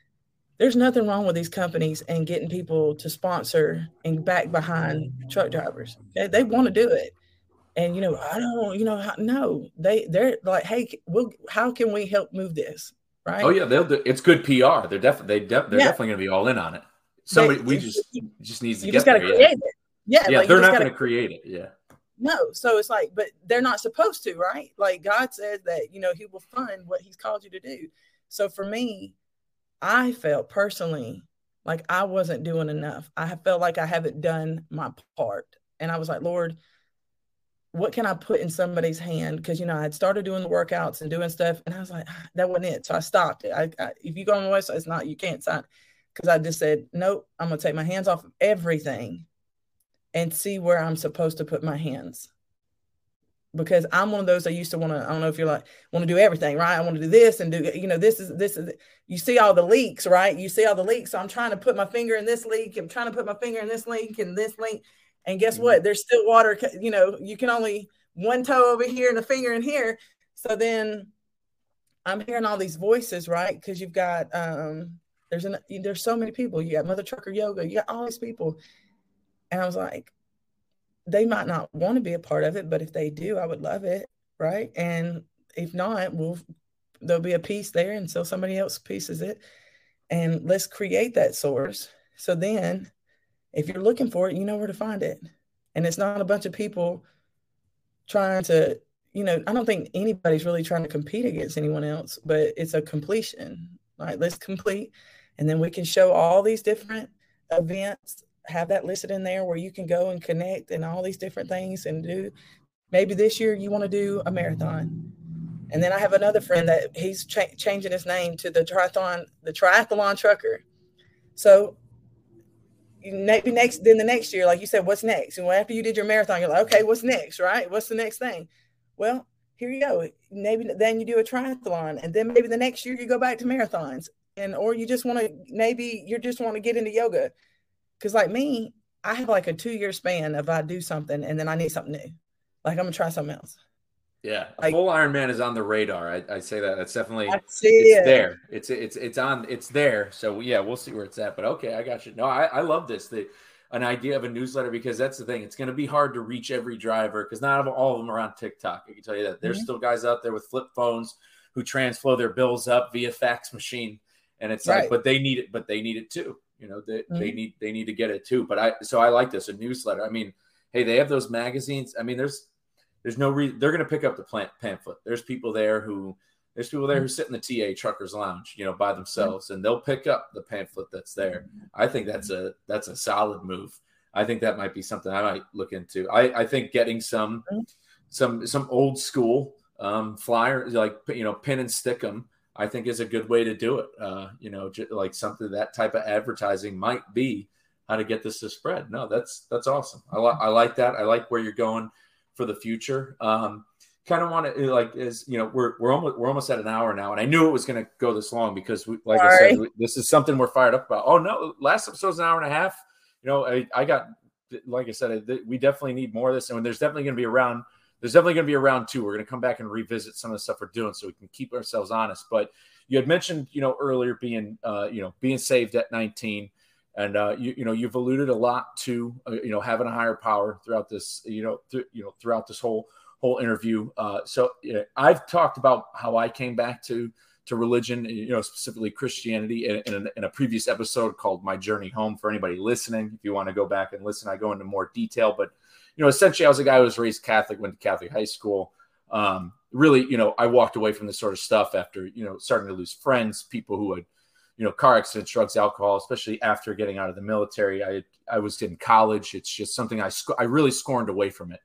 there's nothing wrong with these companies and getting people to sponsor and back behind truck drivers. They, they want to do it. And you know, I don't, you know, no, they they're like, hey, we'll, how can we help move this? Right? Oh yeah, they'll do. It's good PR. They're definitely they de- they're yeah. definitely going to be all in on it. Somebody, they, we just just needs to get just got to create yeah. it. Yeah, yeah, like, they're not going to create it. Yeah. No, so it's like, but they're not supposed to, right? Like God says that you know He will fund what He's called you to do. So for me, I felt personally like I wasn't doing enough. I felt like I haven't done my part. And I was like, Lord, what can I put in somebody's hand? Because, you know, I had started doing the workouts and doing stuff. And I was like, ah, that wasn't it. So I stopped it. I, I, if you go on the website, it's not, you can't sign. Because I just said, nope, I'm going to take my hands off of everything and see where I'm supposed to put my hands because I'm one of those that used to want to. I don't know if you're like want to do everything, right? I want to do this and do you know this is this is you see all the leaks, right? You see all the leaks. So I'm trying to put my finger in this leak. I'm trying to put my finger in this leak and this leak. And guess mm-hmm. what? There's still water. You know, you can only one toe over here and a finger in here. So then I'm hearing all these voices, right? Because you've got um there's an there's so many people. You got Mother Trucker Yoga. You got all these people, and I was like, they might not want to be a part of it, but if they do, I would love it, right? And if not, we'll there'll be a piece there until somebody else pieces it, and let's create that source. So then, if you're looking for it, you know where to find it, and it's not a bunch of people trying to, you know, I don't think anybody's really trying to compete against anyone else, but it's a completion. Right? Let's complete, and then we can show all these different events have that listed in there where you can go and connect and all these different things and do maybe this year you want to do a marathon. And then i have another friend that he's cha- changing his name to the triathlon the triathlon trucker. So maybe next then the next year like you said what's next? And after you did your marathon you're like okay what's next right? What's the next thing? Well here you go. Maybe then you do a triathlon and then maybe the next year you go back to marathons and or you just want to maybe you just want to get into yoga because like me, I have like a two year span of I do something and then I need something new. Like I'm gonna try something else. Yeah, like, full Ironman is on the radar. I, I say that. That's definitely it's it. there. It's it's it's on. It's there. So yeah, we'll see where it's at. But okay, I got you. No, I, I love this. The an idea of a newsletter because that's the thing. It's going to be hard to reach every driver because not all of them are on TikTok. I can tell you that there's mm-hmm. still guys out there with flip phones who Transflo their bills up via fax machine, and it's right. like, but they need it. But they need it too. You know, they, mm-hmm. they need they need to get it too. But I so I like this a newsletter. I mean, hey, they have those magazines. I mean, there's there's no reason they're going to pick up the plant pamphlet. There's people there who there's people there who sit in the TA truckers lounge, you know, by themselves, and they'll pick up the pamphlet that's there. I think that's a that's a solid move. I think that might be something I might look into. I, I think getting some some some old school um, flyer like you know pin and stick them I think is a good way to do it. Uh, you know, like something that type of advertising might be how to get this to spread. No, that's that's awesome. I, li- I like that. I like where you're going for the future. Um, kind of want to like is you know we're we're almost we're almost at an hour now, and I knew it was going to go this long because we, like Sorry. I said, this is something we're fired up about. Oh no, last episode's an hour and a half. You know, I, I got like I said, we definitely need more of this, and there's definitely going to be around there's definitely going to be a round two. We're going to come back and revisit some of the stuff we're doing so we can keep ourselves honest. But you had mentioned, you know, earlier being, uh, you know, being saved at 19, and uh, you, you know, you've alluded a lot to, uh, you know, having a higher power throughout this, you know, th- you know, throughout this whole whole interview. Uh, so you know, I've talked about how I came back to to religion, you know, specifically Christianity, in, in, in, a previous episode called "My Journey Home." For anybody listening, if you want to go back and listen, I go into more detail. But you know, essentially, I was a guy who was raised Catholic, went to Catholic high school. Um, really, you know, I walked away from this sort of stuff after, you know, starting to lose friends, people who had, you know, car accidents, drugs, alcohol, especially after getting out of the military. I I was in college. It's just something I sc- I really scorned away from it.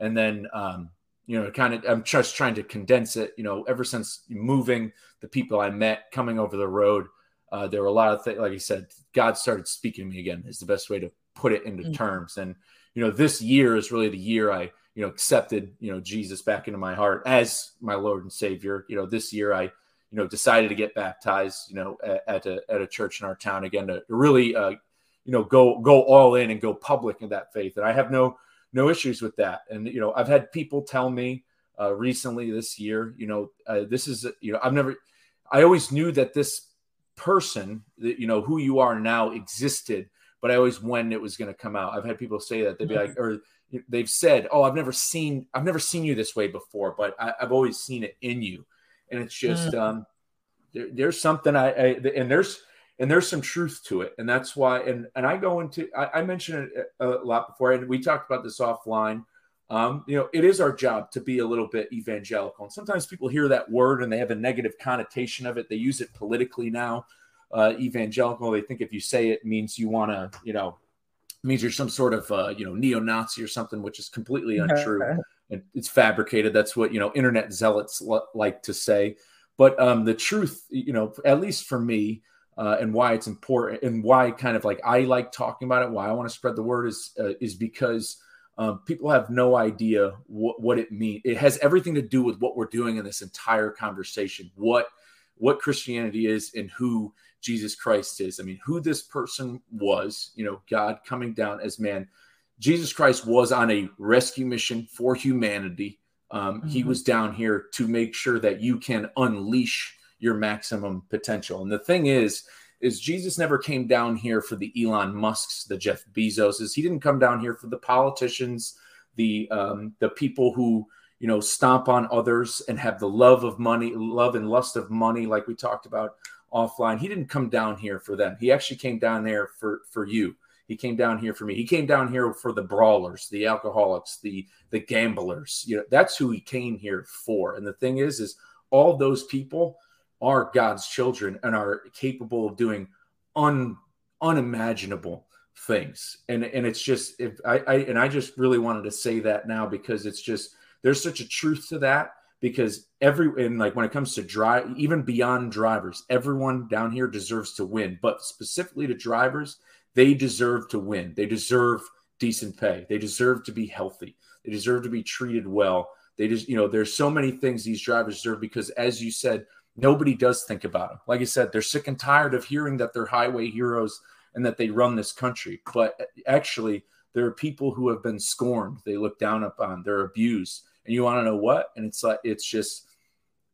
And then, um, you know, kind of, I'm just trying to condense it. You know, ever since moving, the people I met coming over the road, uh, there were a lot of things. Like I said, God started speaking to me again. Is the best way to put it into mm-hmm. terms. And you know, this year is really the year I, you know, accepted, you know, Jesus back into my heart as my Lord and Savior. You know, this year I, you know, decided to get baptized, you know, at, at a, at a church in our town again to, really, uh, you know, go, go all in and go public in that faith. And I have no, no issues with that. And, you know, I've had people tell me uh, recently this year, you know, uh, this is, you know, I've never, I always knew that this person that you know who you are now existed, but I always when it was going to come out. I've had people say that they'd be mm-hmm. like, or they've said, "Oh, I've never seen I've never seen you this way before, but I, have always seen it in you," and it's just mm. um, there, there's something I, I, and there's and there's some truth to it, and that's why and and I go into I, I mentioned it a lot before, and we talked about this offline. Um, you know, it is our job to be a little bit evangelical, and sometimes people hear that word and they have a negative connotation of it. They use it politically now. Uh, evangelical, they think if you say it means you want to, you know, means you're some sort of uh, you know neo-Nazi or something, which is completely untrue. and it's fabricated. That's what you know internet zealots l- like to say. But um, the truth, you know, at least for me, uh, and why it's important, and why kind of like I like talking about it, why I want to spread the word is uh, is because um, people have no idea what, what it means. It has everything to do with what we're doing in this entire conversation. What what Christianity is and who Jesus Christ is. I mean, who this person was, you know, God coming down as man. Jesus Christ was on a rescue mission for humanity. Um, mm-hmm. He was down here to make sure that you can unleash your maximum potential. And the thing is, is Jesus never came down here for the Elon Musk's, the Jeff Bezoses. He didn't come down here for the politicians, the um, the people who you know stomp on others and have the love of money, love and lust of money, like we talked about offline. He didn't come down here for them. He actually came down there for for you. He came down here for me. He came down here for the brawlers, the alcoholics, the the gamblers. You know, that's who he came here for. And the thing is, is all those people are God's children and are capable of doing un unimaginable things. And and it's just if I, I and I just really wanted to say that now because it's just there's such a truth to that because every and like when it comes to drive even beyond drivers everyone down here deserves to win but specifically to drivers they deserve to win. They deserve decent pay. They deserve to be healthy. They deserve to be treated well. They just you know there's so many things these drivers deserve because as you said nobody does think about them. Like i said they're sick and tired of hearing that they're highway heroes and that they run this country. But actually there are people who have been scorned. They look down upon they're abused and you want to know what and it's like it's just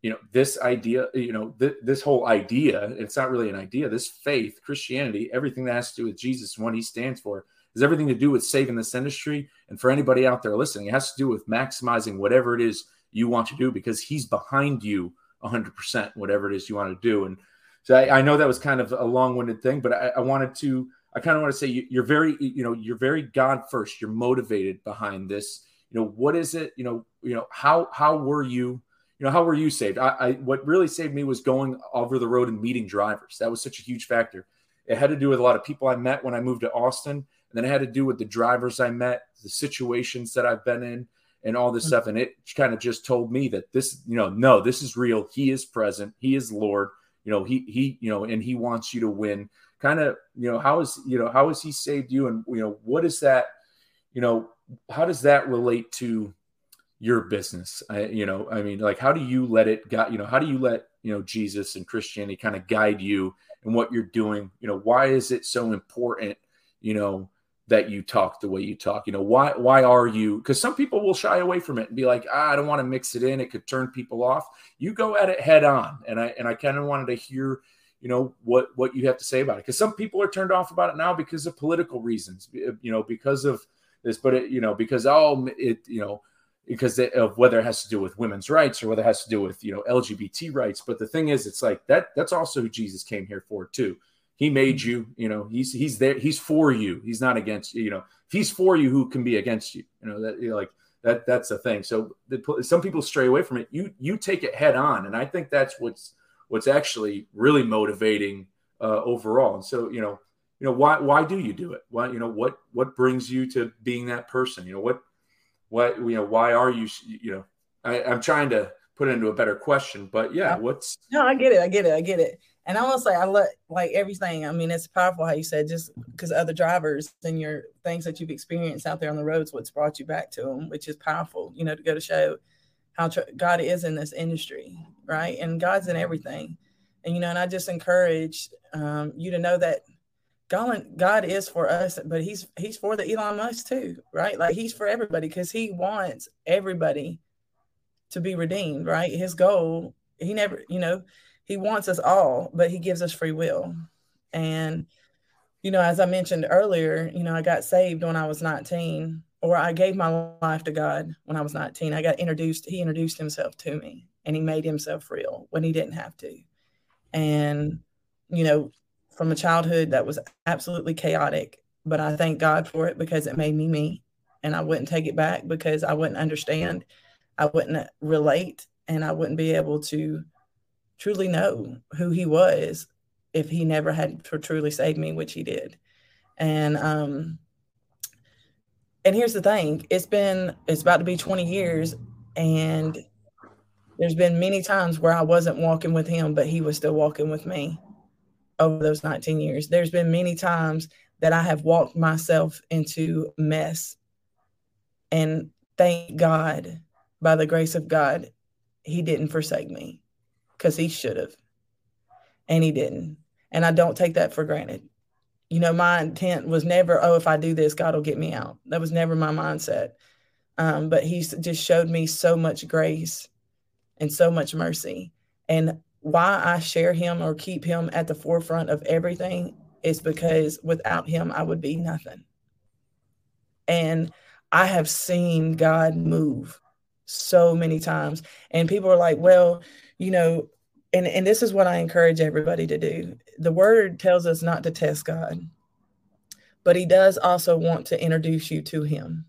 you know this idea you know th- this whole idea it's not really an idea this faith christianity everything that has to do with jesus and what he stands for is everything to do with saving this industry. And for anybody out there listening it has to do with maximizing whatever it is you want to do because he's behind you 100% whatever it is you want to do. And so I, I know that was kind of a long-winded thing but I, I wanted to i kind of want to say you, you're very you know you're very god first you're motivated behind this you know what is it you know you know how how were you you know how were you saved I, I what really saved me was going over the road and meeting drivers that was such a huge factor it had to do with a lot of people i met when i moved to austin and then it had to do with the drivers i met the situations that i've been in and all this mm-hmm. stuff and it kind of just told me that this you know no this is real he is present he is lord you know he he you know and he wants you to win kind of you know how is you know how has he saved you and you know what is that you know how does that relate to your business? I, you know, I mean, like, how do you let it got, you know, how do you let, you know, Jesus and Christianity kind of guide you and what you're doing? You know, why is it so important, you know, that you talk the way you talk? You know, why, why are you, because some people will shy away from it and be like, ah, I don't want to mix it in. It could turn people off. You go at it head on. And I, and I kind of wanted to hear, you know what what you have to say about it because some people are turned off about it now because of political reasons you know because of this, but it, you know, because oh, it, you know, because of whether it has to do with women's rights or whether it has to do with you know LGBT rights. But the thing is, it's like that. That's also who Jesus came here for too. He made mm-hmm. you. You know, he's he's there. He's for you. He's not against you. You know, if he's for you, who can be against you? You know that you know, like that. That's the thing. So the, some people stray away from it. You you take it head on, and I think that's what's what's actually really motivating uh, overall. And so you know you know why why do you do it? Why you know what what brings you to being that person? You know what what you know why are you you know I, i'm trying to put it into a better question but yeah what's no i get it i get it i get it. And i want to say i let like everything i mean it's powerful how you said just because other drivers and your things that you've experienced out there on the roads what's brought you back to them which is powerful you know to go to show how tr- god is in this industry right? And god's in everything. And you know and i just encourage um, you to know that God, God is for us, but he's he's for the Elon Musk too, right? Like he's for everybody because he wants everybody to be redeemed, right? His goal, he never, you know, he wants us all, but he gives us free will. And, you know, as I mentioned earlier, you know, I got saved when I was 19, or I gave my life to God when I was 19. I got introduced, he introduced himself to me and he made himself real when he didn't have to. And, you know, from a childhood that was absolutely chaotic, but I thank God for it because it made me me. And I wouldn't take it back because I wouldn't understand, I wouldn't relate, and I wouldn't be able to truly know who he was if he never had truly saved me, which he did. And um and here's the thing, it's been it's about to be 20 years and there's been many times where I wasn't walking with him, but he was still walking with me over those 19 years. There's been many times that I have walked myself into mess. And thank God, by the grace of God, he didn't forsake me because he should have. And he didn't. And I don't take that for granted. You know, my intent was never, oh, if I do this, God will get me out. That was never my mindset. Um, but He just showed me so much grace and so much mercy. And why I share him or keep him at the forefront of everything is because without him, I would be nothing. And I have seen God move so many times. And people are like, well, you know, and, and this is what I encourage everybody to do. The word tells us not to test God, but he does also want to introduce you to him.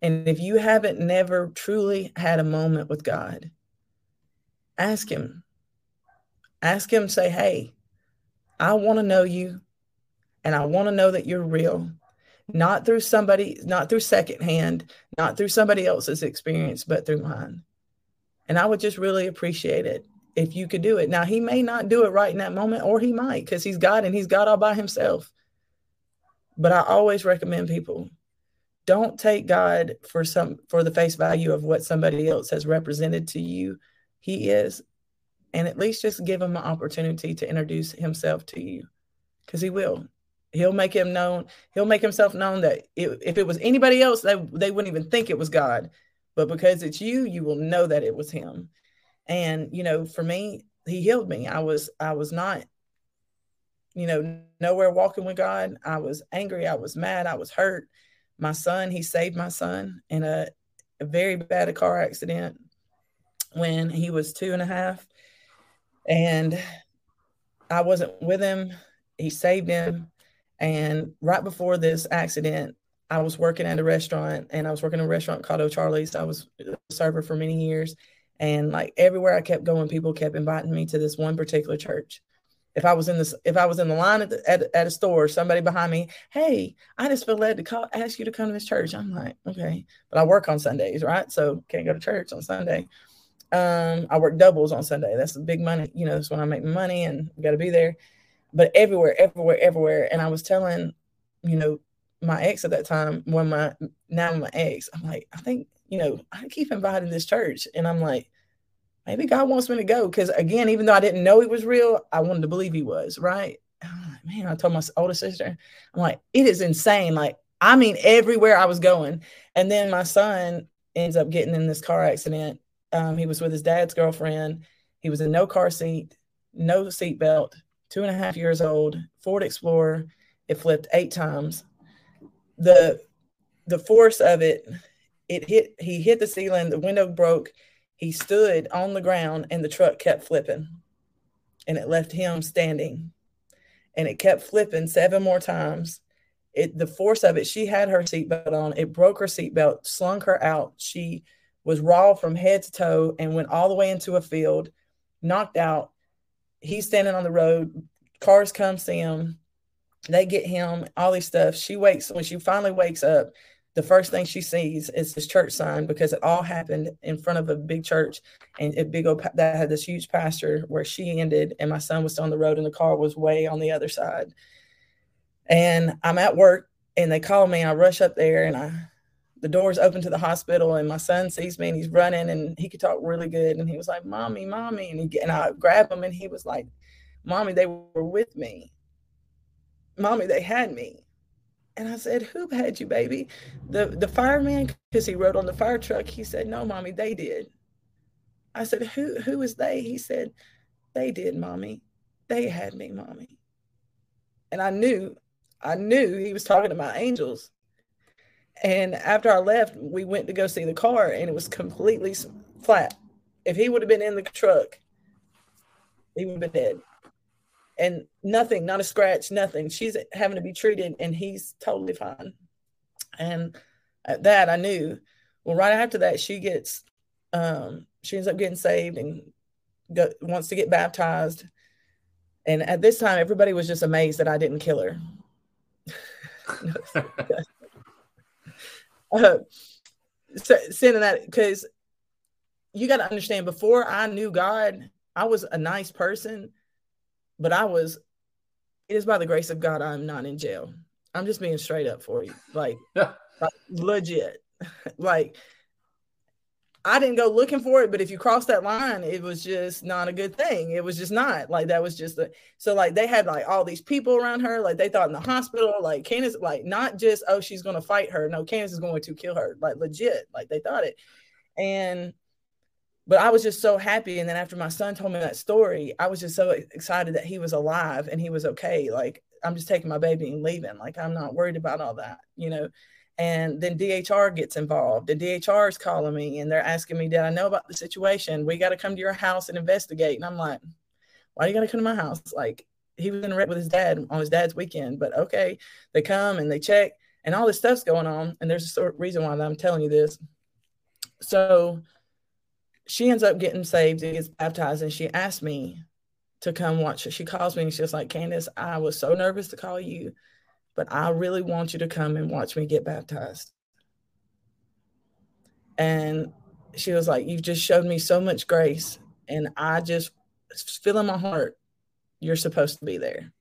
And if you haven't never truly had a moment with God, ask him. Ask him, say, hey, I want to know you and I want to know that you're real, not through somebody, not through secondhand, not through somebody else's experience, but through mine. And I would just really appreciate it if you could do it. Now, he may not do it right in that moment, or he might because he's God and he's God all by himself. But I always recommend people don't take God for some for the face value of what somebody else has represented to you. He is, and at least just give him an opportunity to introduce himself to you, because he will. He'll make him known. He'll make himself known that it, if it was anybody else, they they wouldn't even think it was God, but because it's you, you will know that it was Him. And you know, for me, He healed me. I was I was not, you know, nowhere walking with God. I was angry. I was mad. I was hurt my son, he saved my son in a, a very bad car accident when he was two and a half. And I wasn't with him. He saved him. And right before this accident, I was working at a restaurant and I was working in a restaurant called O'Charlie's. I was a server for many years. And like everywhere I kept going, people kept inviting me to this one particular church if I was in this, if I was in the line at, the, at, at a store, somebody behind me, hey, I just feel led to call, ask you to come to this church. I'm like, okay, but I work on Sundays, right? So can't go to church on Sunday. Um, I work doubles on Sunday. That's the big money. You know, that's when I make money and got to be there. But everywhere, everywhere, everywhere. And I was telling, you know, my ex at that time, when my now my ex, I'm like, I think, you know, I keep inviting this church, and I'm like, maybe God wants me to go. Because again, even though I didn't know he was real, I wanted to believe he was, right? Like, man, I told my older sister, I'm like, it is insane. Like, I mean, everywhere I was going. And then my son ends up getting in this car accident. Um, he was with his dad's girlfriend. He was in no car seat, no seatbelt, two and a half years old, Ford Explorer. It flipped eight times. The the force of it, it hit, he hit the ceiling, the window broke, he stood on the ground and the truck kept flipping and it left him standing and it kept flipping seven more times. It the force of it, she had her seatbelt on, it broke her seatbelt, slung her out. She was raw from head to toe and went all the way into a field, knocked out. He's standing on the road, cars come see him, they get him, all these stuff. She wakes when she finally wakes up, the first thing she sees is this church sign because it all happened in front of a big church and a big old that had this huge pasture where she ended and my son was on the road and the car was way on the other side and i'm at work and they call me i rush up there and i the doors open to the hospital and my son sees me and he's running and he could talk really good and he was like mommy mommy and, he, and i grabbed him and he was like mommy they were with me mommy they had me and I said, Who had you, baby? The the fireman, because he rode on the fire truck, he said, No, mommy, they did. I said, Who who is they? He said, They did, mommy. They had me, mommy. And I knew, I knew he was talking to my angels. And after I left, we went to go see the car and it was completely flat. If he would have been in the truck, he would have been dead. And nothing, not a scratch, nothing. She's having to be treated and he's totally fine. And at that, I knew. Well, right after that, she gets, um, she ends up getting saved and go, wants to get baptized. And at this time, everybody was just amazed that I didn't kill her. <laughs> <laughs> <laughs> uh, sending that because you got to understand before I knew God, I was a nice person, but I was, it is by the grace of God, I'm not in jail. I'm just being straight up for you. Like, <laughs> like legit. <laughs> like, I didn't go looking for it, but if you cross that line, it was just not a good thing. It was just not like that was just a so like they had like all these people around her, like they thought in the hospital, like Candace, like not just oh she's gonna fight her, no, Candace is going to kill her, like legit, like they thought it. And but I was just so happy. And then after my son told me that story, I was just so excited that he was alive and he was okay. Like I'm just taking my baby and leaving. Like I'm not worried about all that, you know. And then DHR gets involved, and DHR is calling me and they're asking me, Did I know about the situation? We got to come to your house and investigate. And I'm like, Why are you going to come to my house? Like, he was in wreck with his dad on his dad's weekend, but okay. They come and they check, and all this stuff's going on. And there's a sort of reason why I'm telling you this. So she ends up getting saved and gets baptized, and she asked me to come watch her. She calls me and she's like, Candace, I was so nervous to call you but I really want you to come and watch me get baptized. And she was like, You've just showed me so much grace. And I just feel in my heart, you're supposed to be there.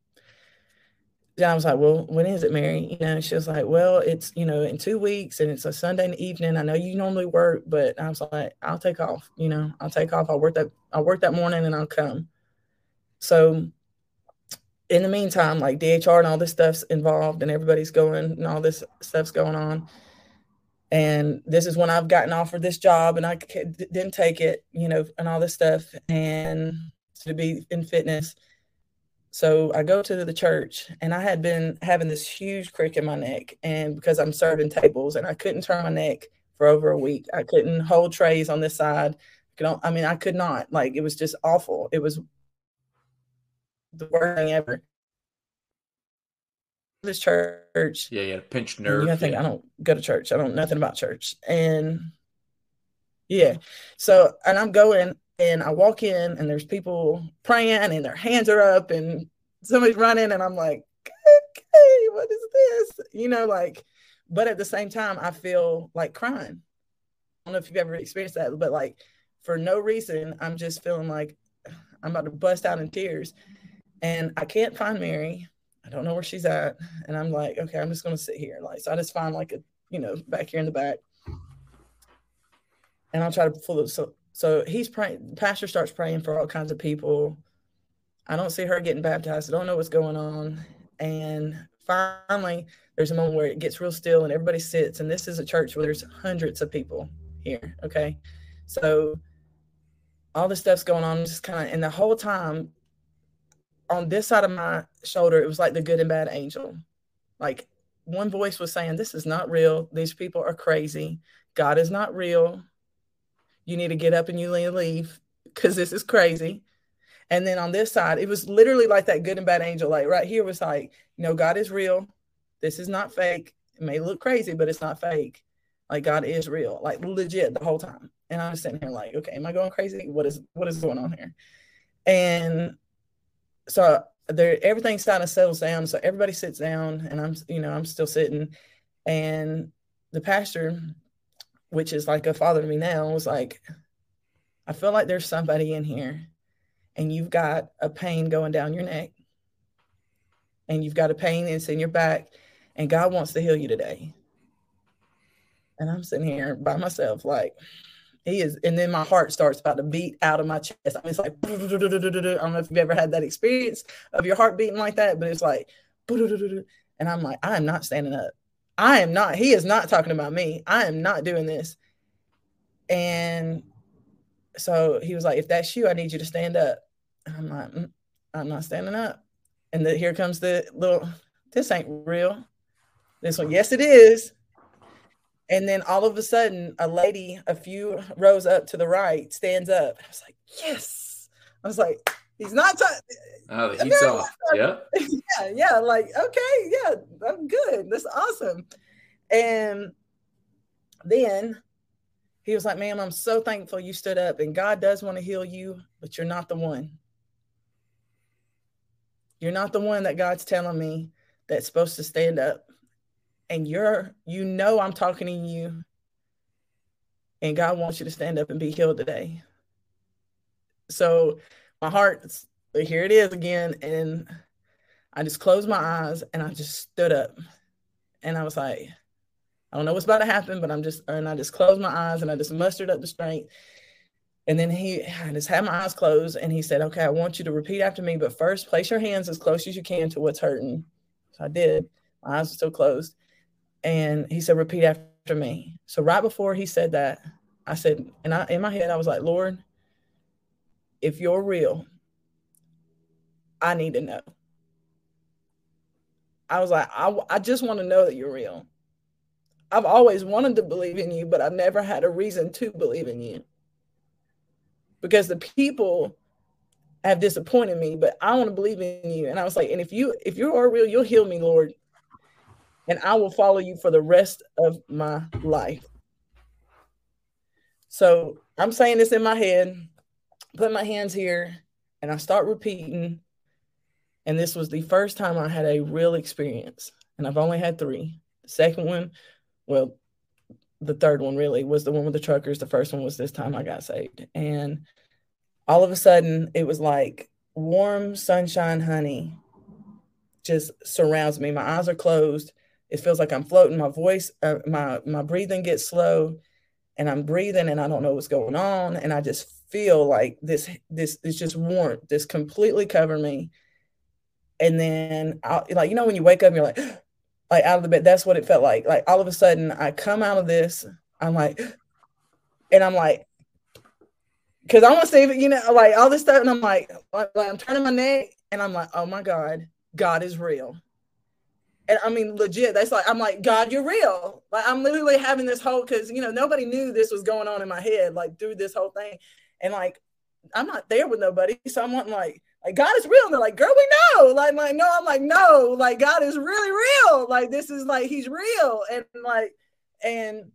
I was like, Well, when is it, Mary? You know, she was like, Well, it's, you know, in two weeks and it's a Sunday evening. I know you normally work, but I was like, I'll take off, you know, I'll take off. I'll work that, I'll work that morning and I'll come. So in the meantime, like DHR and all this stuff's involved, and everybody's going, and all this stuff's going on. And this is when I've gotten offered this job, and I didn't take it, you know, and all this stuff, and to be in fitness. So I go to the church, and I had been having this huge crick in my neck, and because I'm serving tables, and I couldn't turn my neck for over a week. I couldn't hold trays on this side. I mean, I could not. Like it was just awful. It was the worst thing ever. This church. Yeah, yeah, pinched nerve. You think yeah. I don't go to church. I don't know nothing about church. And yeah. So and I'm going and I walk in and there's people praying and their hands are up and somebody's running and I'm like, okay, what is this? You know, like, but at the same time, I feel like crying. I don't know if you've ever experienced that, but like for no reason, I'm just feeling like I'm about to bust out in tears and I can't find Mary. I don't know where she's at. And I'm like, okay, I'm just gonna sit here. Like, so I just find like a, you know, back here in the back. And I'll try to pull it. So so he's praying, pastor starts praying for all kinds of people. I don't see her getting baptized. I don't know what's going on. And finally, there's a moment where it gets real still and everybody sits. And this is a church where there's hundreds of people here. Okay. So all this stuff's going on, just kind of, and the whole time on this side of my shoulder, it was like the good and bad angel. Like one voice was saying, This is not real. These people are crazy. God is not real. You need to get up and you leave because this is crazy. And then on this side, it was literally like that good and bad angel. Like right here was like, you know, God is real. This is not fake. It may look crazy, but it's not fake. Like God is real, like legit the whole time. And I'm sitting here like, okay, am I going crazy? What is what is going on here? And so there everything kind of settles down. So everybody sits down and I'm, you know, I'm still sitting. And the pastor, which is like a father to me now, was like, I feel like there's somebody in here and you've got a pain going down your neck. And you've got a pain it's in your back, and God wants to heal you today. And I'm sitting here by myself, like, he is, and then my heart starts about to beat out of my chest. I mean, it's like I don't know if you've ever had that experience of your heart beating like that, but it's like, and I'm like, I am not standing up. I am not. He is not talking about me. I am not doing this. And so he was like, if that's you, I need you to stand up. And I'm like, mm, I'm not standing up. And the, here comes the little, this ain't real. This one, yes, it is. And then all of a sudden, a lady a few rows up to the right stands up. I was like, yes. I was like, he's not. T- oh, the heat's off. Yeah. <laughs> yeah. Yeah. Like, okay. Yeah. I'm good. That's awesome. And then he was like, ma'am, I'm so thankful you stood up and God does want to heal you, but you're not the one. You're not the one that God's telling me that's supposed to stand up and you're you know I'm talking to you and God wants you to stand up and be healed today. So my heart here it is again and I just closed my eyes and I just stood up and I was like I don't know what's about to happen but I'm just and I just closed my eyes and I just mustered up the strength. And then he I just had my eyes closed and he said okay I want you to repeat after me but first place your hands as close as you can to what's hurting. So I did. My eyes were still closed and he said, repeat after me. So right before he said that, I said, and I in my head, I was like, Lord, if you're real, I need to know. I was like, I, I just want to know that you're real. I've always wanted to believe in you, but I've never had a reason to believe in you. Because the people have disappointed me, but I want to believe in you. And I was like, and if you if you are real, you'll heal me, Lord and I will follow you for the rest of my life. So I'm saying this in my head, put my hands here, and I start repeating. And this was the first time I had a real experience, and I've only had three. The second one, well, the third one really was the one with the truckers. The first one was this time I got saved. And all of a sudden, it was like warm sunshine honey just surrounds me. My eyes are closed it feels like I'm floating. My voice, uh, my my breathing gets slow, and I'm breathing, and I don't know what's going on, and I just feel like this this is just warmth, this completely cover me. And then, I, like you know, when you wake up, you're like, <gasps> like out of the bed. That's what it felt like. Like all of a sudden, I come out of this. I'm like, <gasps> and I'm like, because I want to save it, you know, like all this stuff, and I'm like, like I'm turning my neck, and I'm like, oh my god, God is real and I mean, legit, that's like, I'm like, God, you're real. Like, I'm literally having this whole, because, you know, nobody knew this was going on in my head, like, through this whole thing. And like, I'm not there with nobody. So I'm wanting, like, like, God is real. And they're like, girl, we know. Like, like, no, I'm like, no, like, God is really real. Like, this is like, he's real. And like, and,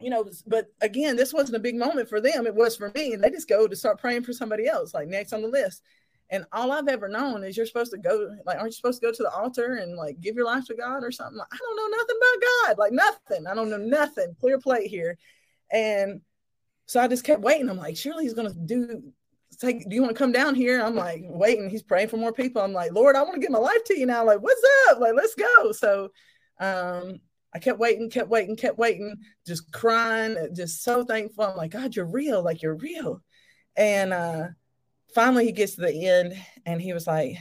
you know, but again, this wasn't a big moment for them. It was for me. And they just go to start praying for somebody else, like next on the list. And all I've ever known is you're supposed to go, like, aren't you supposed to go to the altar and like give your life to God or something? Like, I don't know nothing about God, like nothing. I don't know nothing. Clear plate here. And so I just kept waiting. I'm like, surely he's gonna do take, do you want to come down here? I'm like waiting. He's praying for more people. I'm like, Lord, I want to give my life to you now. Like, what's up? Like, let's go. So um I kept waiting, kept waiting, kept waiting, just crying, just so thankful. I'm like, God, you're real, like you're real. And uh finally he gets to the end and he was like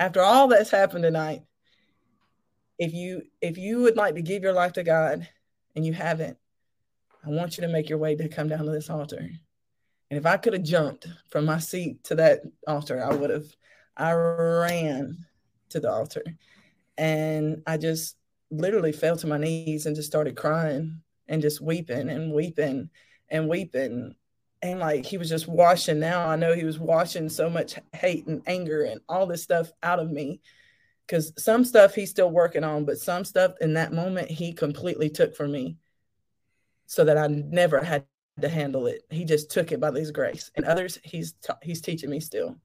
after all that's happened tonight if you if you would like to give your life to god and you haven't i want you to make your way to come down to this altar. And if i could have jumped from my seat to that altar i would have i ran to the altar. And i just literally fell to my knees and just started crying and just weeping and weeping and weeping and like he was just washing. Now i know he was washing so much hate and anger and all this stuff out of me because some stuff he's still working on but some stuff in that moment he completely took from me so that i never had to handle it. He just took it by his grace. And others he's t- he's teaching me still.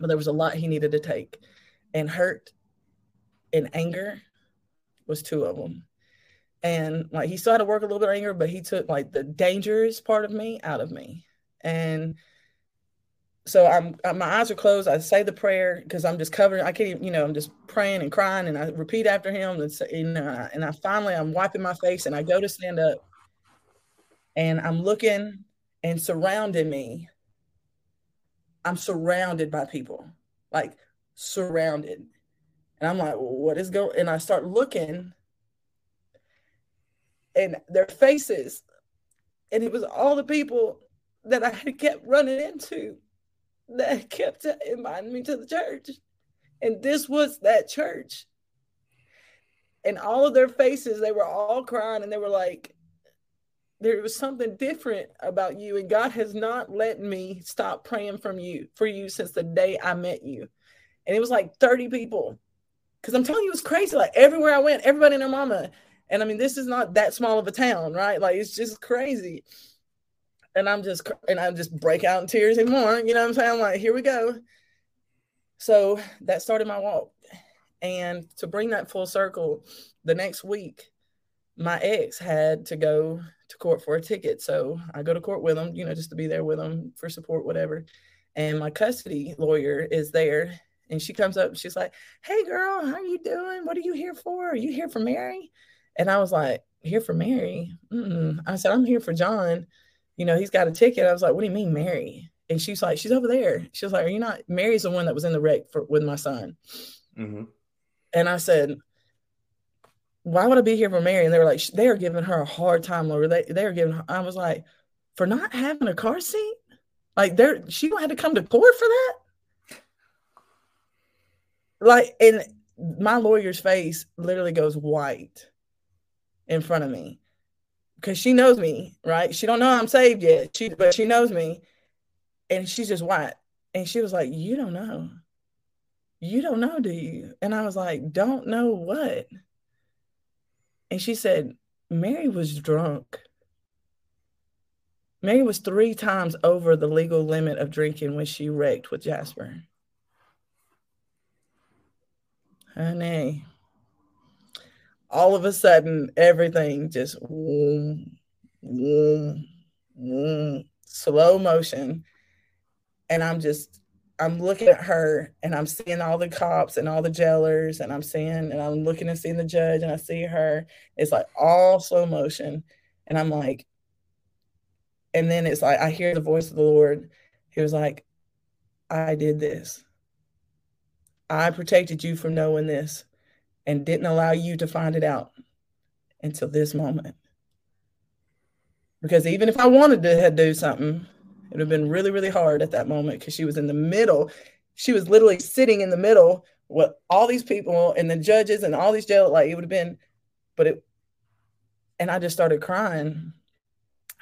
But there was a lot he needed to take. And hurt and anger was two of them and like he still had to work a little bit of anger, but he took like the dangerous part of me out of me. And so I'm uh, my eyes are closed. I say the prayer because I'm just covering. I can't even, you know, I'm just praying and crying, and I repeat after him. And, say, you know, and I finally I'm wiping my face, and I go to stand up, and I'm looking and surrounding me. I'm surrounded by people, like surrounded, and I'm like, well, what is going? And I start looking and their faces. And it was all the people that I had kept running into that kept inviting me to the church. And this was that church. And all of their faces, they were all crying and they were like, there was something different about you. And God has not let me stop praying from you for you since the day I met you. And it was like 30 people. Cause I'm telling you, it was crazy. Like everywhere I went, everybody and their mama. And I mean, this is not that small of a town, right? Like it's just crazy and I'm just and I just break out in tears anymore. You know what I'm saying? I'm like, here we go. So that started my walk. And to bring that full circle, the next week, my ex had to go to court for a ticket. So I go to court with him, you know, just to be there with him for support, whatever. And my custody lawyer is there. And she comes up and she's like, Hey girl, how are you doing? What are you here for? Are you here for Mary? And I was like, Here for Mary? Mm-mm. I said, I'm here for John you know, he's got a ticket. I was like, what do you mean, Mary? And she's like, she's over there. She was like, are you not? Mary's the one that was in the wreck for, with my son. Mm-hmm. And I said, why would I be here for Mary? And they were like, they are giving her a hard time, Or They they are giving. Her, I was like, for not having a car seat. Like there, she had to come to court for that. Like, and my lawyer's face literally goes white in front of me because she knows me, right? She don't know I'm saved yet, she but she knows me, and she's just white. And she was like, "You don't know, you don't know, do you?" And I was like, "Don't know what?" And she said, "Mary was drunk. Mary was three times over the legal limit of drinking when she wrecked with Jasper." Honey, all of a sudden everything just slow motion. And i'm just i'm looking at her and i'm seeing all the cops and all the jailers and i'm seeing and i'm looking and seeing the judge and i see her. It's like all slow motion. And i'm like and then it's like i hear the voice of the lord. He was like i did this. I protected you from knowing this and didn't allow you to find it out until this moment. Because even if I wanted to do something, it would have been really, really hard at that moment because she was in the middle. She was literally sitting in the middle with all these people and the judges and all these jail. Like it would have been, but it, and I just started crying.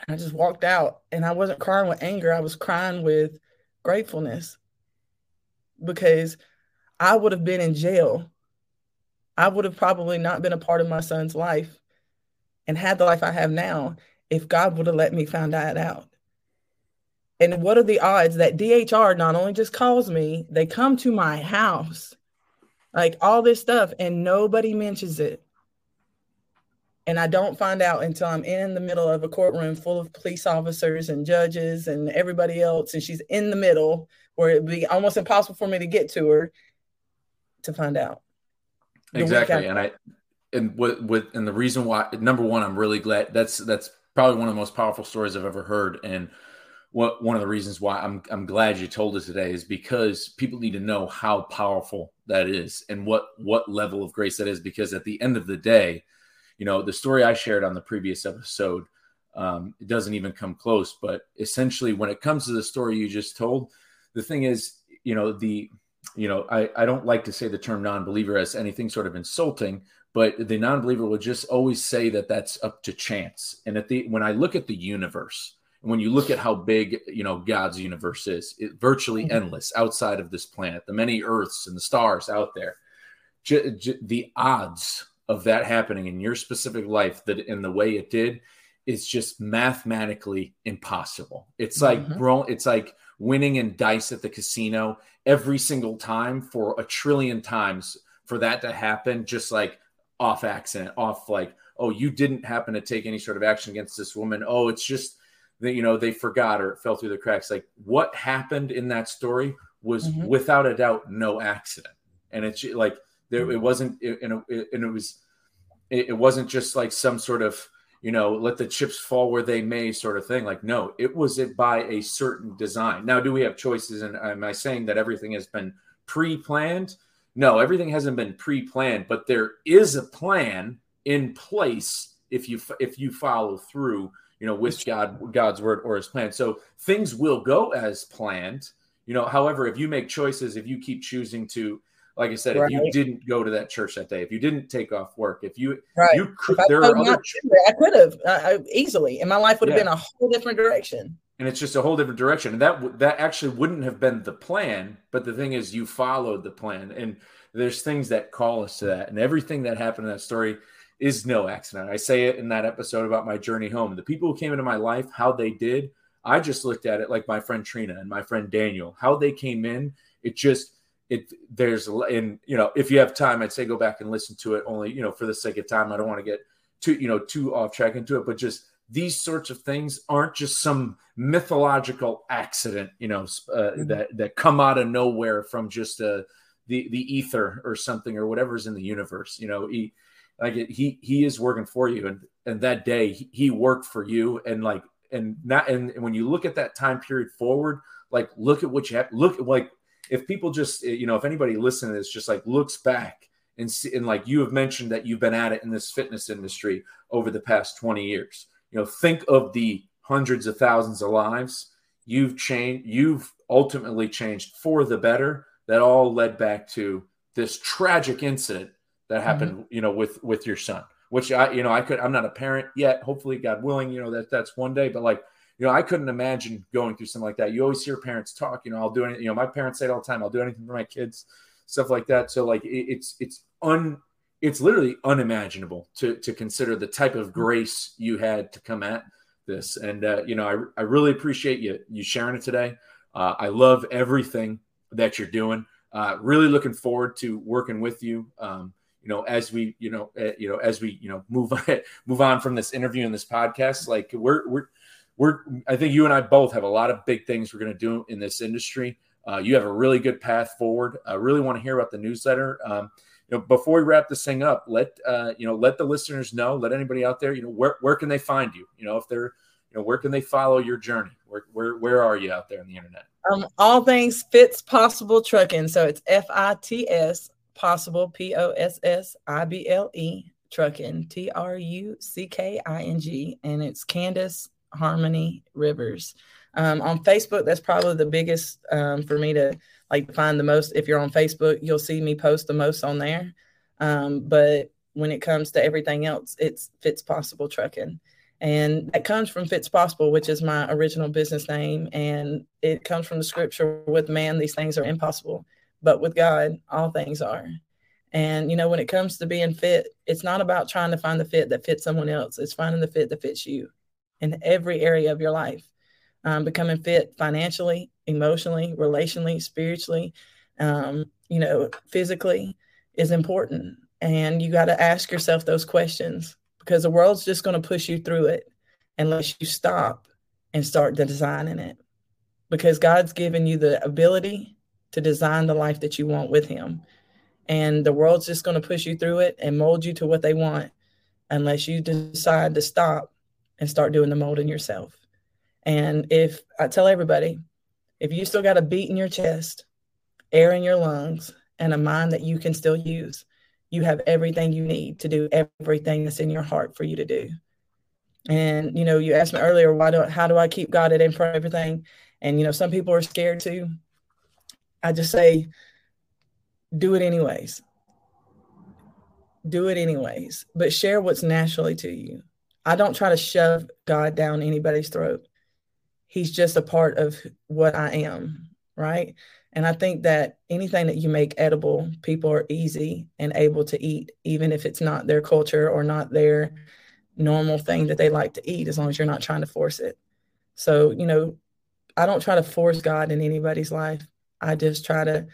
I just walked out and I wasn't crying with anger. I was crying with gratefulness because I would have been in jail I would have probably not been a part of my son's life and had the life I have now if God would have let me find that out. And what are the odds that DHR not only just calls me, they come to my house, like all this stuff, and nobody mentions it. And I don't find out until I'm in the middle of a courtroom full of police officers and judges and everybody else. And she's in the middle where it'd be almost impossible for me to get to her to find out exactly and i and with with and the reason why number one i'm really glad that's that's probably one of the most powerful stories i've ever heard and what one of the reasons why i'm i'm glad you told us today is because people need to know how powerful that is and what what level of grace that is because at the end of the day you know the story i shared on the previous episode um, it doesn't even come close but essentially when it comes to the story you just told the thing is you know the you know, I, I don't like to say the term non-believer as anything sort of insulting, but the non-believer will just always say that that's up to chance. And at the when I look at the universe, and when you look at how big you know God's universe is, it, virtually mm-hmm. endless outside of this planet, the many Earths and the stars out there, j- j- the odds of that happening in your specific life that in the way it did is just mathematically impossible. It's like mm-hmm. it's like winning in dice at the casino every single time for a trillion times for that to happen just like off accident off like oh you didn't happen to take any sort of action against this woman oh it's just that you know they forgot or it fell through the cracks like what happened in that story was mm-hmm. without a doubt no accident and it's like there it wasn't and it, and it was it wasn't just like some sort of you know, let the chips fall where they may sort of thing. Like, no, it was it by a certain design. Now, do we have choices? And uh, am I saying that everything has been pre planned? No, everything hasn't been pre planned, but there is a plan in place if you if you follow through you know, with God, God's word or his plan. So things will go as planned. You know, however, if you make choices, if you keep choosing to, like I said, right. if you didn't go to that church that day, if you didn't take off work, if you, right. you could, there are other, I could have uh, easily, and my life would have yeah. been a whole different direction. And it's just a whole different direction. And that that actually wouldn't have been the plan, but the thing is, you followed the plan, and there's things that call us to that, and everything that happened in that story is no accident. I say it in that episode about my journey home. The people who came into my life, how they did, I just looked at it like my friend Trina and my friend Daniel, how they came in. It just it there's and you know if you have time, I'd say go back and listen to it. Only you know for the sake of time, I don't want to get too you know too off track into it, but just these sorts of things aren't just some mythological accident, you know, uh, mm-hmm. that that come out of nowhere from just uh, the the ether or something or whatever's in the universe. You know, he like he he is working for you, and and that day he, he worked for you, and like and not and, and when you look at that time period forward, like look at what you have. Look like if people just you know if anybody listening to this just like looks back and see, and like you have mentioned that you've been at it in this fitness industry over the past 20 years you know think of the hundreds of thousands of lives you've changed you've ultimately changed for the better that all led back to this tragic incident that mm-hmm. happened mm-hmm. you know with with your son which i you know i could i'm not a parent yet hopefully god willing you know that that's one day but like you know i couldn't imagine going through something like that you always hear parents talk you know i'll do anything you know my parents say it all the time i'll do anything for my kids stuff like that so like it, it's it's un it's literally unimaginable to to consider the type of grace you had to come at this. And uh, you know, I, I really appreciate you you sharing it today. Uh, I love everything that you're doing. Uh, really looking forward to working with you. Um, you know, as we you know uh, you know as we you know move on, <laughs> move on from this interview and this podcast, like we're we're we're I think you and I both have a lot of big things we're going to do in this industry. Uh, you have a really good path forward. I really want to hear about the newsletter. Um, you know, before we wrap this thing up, let uh, you know, let the listeners know, let anybody out there, you know, where where can they find you? You know, if they're, you know, where can they follow your journey? Where where where are you out there on the internet? Um, all things Fitspossible Trucking. So it's F I T S possible P O S S I B L E trucking T R U C K I N G, and it's Candace Harmony Rivers. Um, on Facebook, that's probably the biggest um, for me to like find the most. If you're on Facebook, you'll see me post the most on there. Um, but when it comes to everything else, it's Fitspossible Trucking. And that comes from Fitspossible, which is my original business name. And it comes from the scripture with man, these things are impossible. But with God, all things are. And, you know, when it comes to being fit, it's not about trying to find the fit that fits someone else, it's finding the fit that fits you in every area of your life um, becoming fit financially, emotionally, relationally, spiritually, um, you know, physically is important. And you got to ask yourself those questions because the world's just going to push you through it unless you stop and start designing it. Because God's given you the ability to design the life that you want with Him. And the world's just going to push you through it and mold you to what they want unless you decide to stop and start doing the molding yourself. And if I tell everybody, if you still got a beat in your chest, air in your lungs, and a mind that you can still use, you have everything you need to do everything that's in your heart for you to do. And you know, you asked me earlier, why do how do I keep God at in of everything? And you know, some people are scared too. I just say, do it anyways. Do it anyways, but share what's naturally to you. I don't try to shove God down anybody's throat he's just a part of what I am, right? And I think that anything that you make edible, people are easy and able to eat, even if it's not their culture or not their normal thing that they like to eat, as long as you're not trying to force it. So, you know, I don't try to force God in anybody's life. I just try to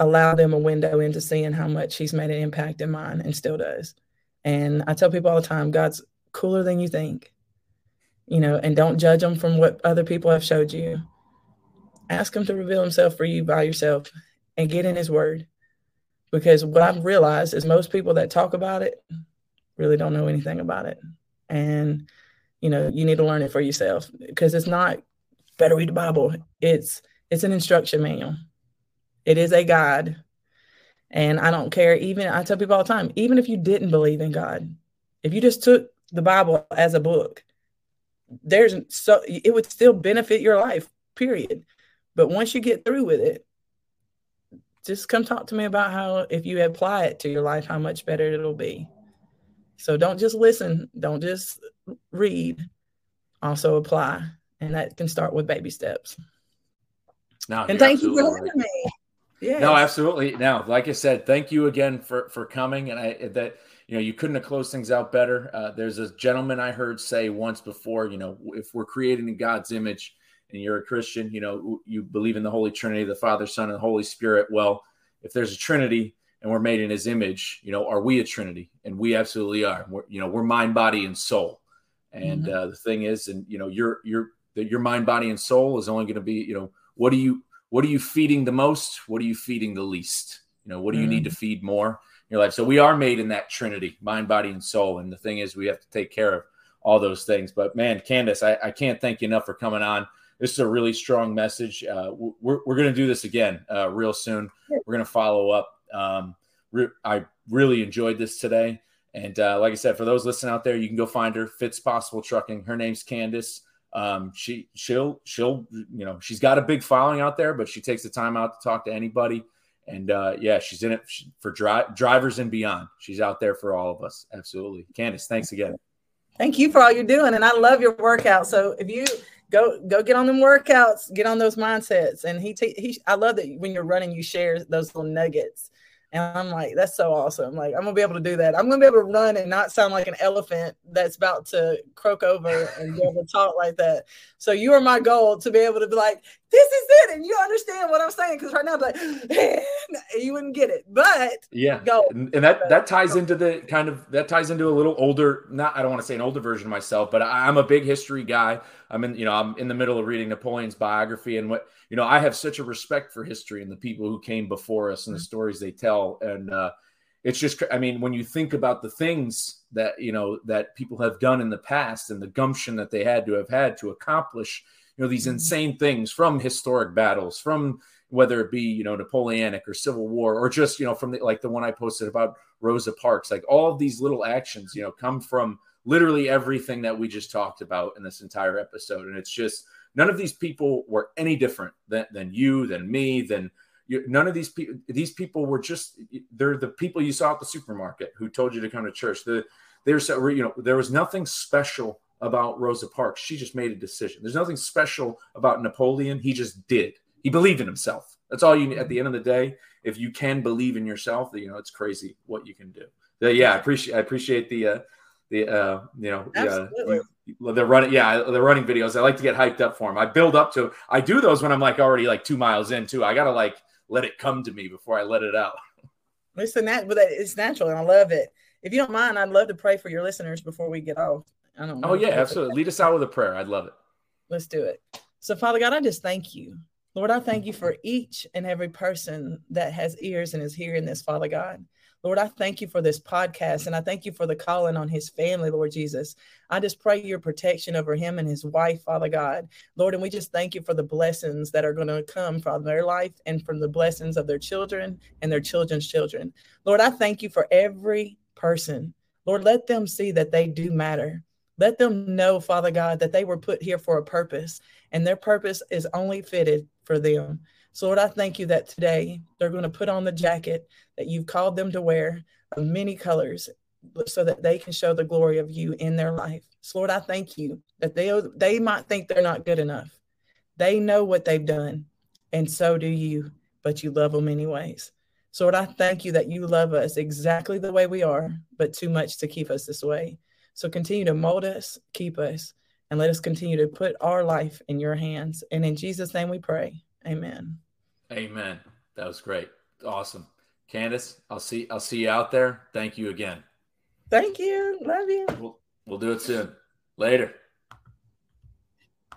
allow them a window into seeing how much He's made an impact in mine and still does. And I tell people all the time God's cooler than you think you know, and don't judge them from what other people have showed you. Ask him to reveal himself for you by yourself and get in his word. Because what I've realized is most people that talk about it really don't know anything about it. And, you know, you need to learn it for yourself because it's not better read the Bible. It's it's an instruction manual. It is a guide. And I don't care, even I tell people all the time, even if you didn't believe in God, if you just took the Bible as a book there's so it would still benefit your life, period. But once you get through with it, just come talk to me about how if you apply it to your life, how much better it'll be. So don't just listen, don't just read, also apply. And that can start with baby steps. No, and thank you for having right. me. Yeah. No, absolutely. Now, like I said, thank you again for for coming. And I that you know you couldn't have closed things out better. Uh, there's a gentleman I heard say once before. You know, if we're created in God's image and you're a Christian, you know, you believe in the Holy Trinity, the Father, Son, and Holy Spirit. Well, if there's a Trinity and we're made in His image, you know, are we a Trinity? And we absolutely are. We're, you know, we're mind, body, and soul. And mm-hmm. uh, the thing is, and you know, your your your mind, body, and soul is only going to be, you know, what are you what are you feeding the most? What are you feeding the least? You know, what do you mm-hmm. need to feed more your life? So we are made in that Trinity, mind, body, and soul. And the thing is, we have to take care of all those things. But man, Candace, I, I can't thank you enough for coming on. This is a really strong message. Uh, we're we're going to do this again uh, real soon. We're going to follow up. Um, re- I really enjoyed this today. And uh, like I said, for those listening out there, you can go find her. Fitspossible Trucking. Her name's Candace. Um, she she'll she'll you know she's got a big following out there, but she takes the time out to talk to anybody. And uh, yeah, she's in it for dri- drivers and beyond. She's out there for all of us. Absolutely, Candace. Thanks again. Thank you for all you're doing, and I love your workout. So if you go go get on them workouts, get on those mindsets, and he t- he I love that when you're running, you share those little nuggets and I'm like, that's so awesome. Like, I'm gonna be able to do that. I'm gonna be able to run and not sound like an elephant that's about to croak over and be able to talk like that. So you are my goal to be able to be like, this is it, and you understand what I'm saying. Because right now, like, <laughs> you wouldn't get it. But yeah, go and, and that that ties into the kind of that ties into a little older. Not I don't want to say an older version of myself, but I, I'm a big history guy. I'm in you know I'm in the middle of reading Napoleon's biography and what you know, I have such a respect for history and the people who came before us and the mm-hmm. stories they tell. And uh, it's just, I mean, when you think about the things that, you know, that people have done in the past and the gumption that they had to have had to accomplish, you know, these mm-hmm. insane things from historic battles, from whether it be, you know, Napoleonic or Civil War, or just, you know, from the, like the one I posted about Rosa Parks, like all of these little actions, you know, come from literally everything that we just talked about in this entire episode. And it's just, None of these people were any different than, than you, than me, than you, none of these people. These people were just they're the people you saw at the supermarket who told you to come to church. The there's you know there was nothing special about Rosa Parks. She just made a decision. There's nothing special about Napoleon. He just did. He believed in himself. That's all you need. At the end of the day, if you can believe in yourself, you know it's crazy what you can do. yeah, I appreciate I appreciate the uh, the uh, you know Absolutely. the, the running yeah the running videos. I like to get hyped up for them. I build up to. I do those when I'm like already like two miles in too. I gotta like let it come to me before I let it out. <laughs> Listen, that but it's natural and I love it. If you don't mind, I'd love to pray for your listeners before we get off. I don't know. Oh yeah, absolutely. Lead us out with a prayer. I'd love it. Let's do it. So, Father God, I just thank you. Lord, I thank you for each and every person that has ears and is hearing this, Father God. Lord, I thank you for this podcast and I thank you for the calling on his family, Lord Jesus. I just pray your protection over him and his wife, Father God. Lord, and we just thank you for the blessings that are going to come from their life and from the blessings of their children and their children's children. Lord, I thank you for every person. Lord, let them see that they do matter. Let them know, Father God, that they were put here for a purpose and their purpose is only fitted for them. So, Lord, I thank you that today they're going to put on the jacket that you've called them to wear of many colors so that they can show the glory of you in their life. So, Lord, I thank you that they, they might think they're not good enough. They know what they've done, and so do you, but you love them anyways. So, Lord, I thank you that you love us exactly the way we are, but too much to keep us this way. So, continue to mold us, keep us, and let us continue to put our life in your hands. And in Jesus' name we pray. Amen. Amen. That was great. Awesome. Candace, I'll see I'll see you out there. Thank you again. Thank you. Love you. We'll, we'll do it soon. Later.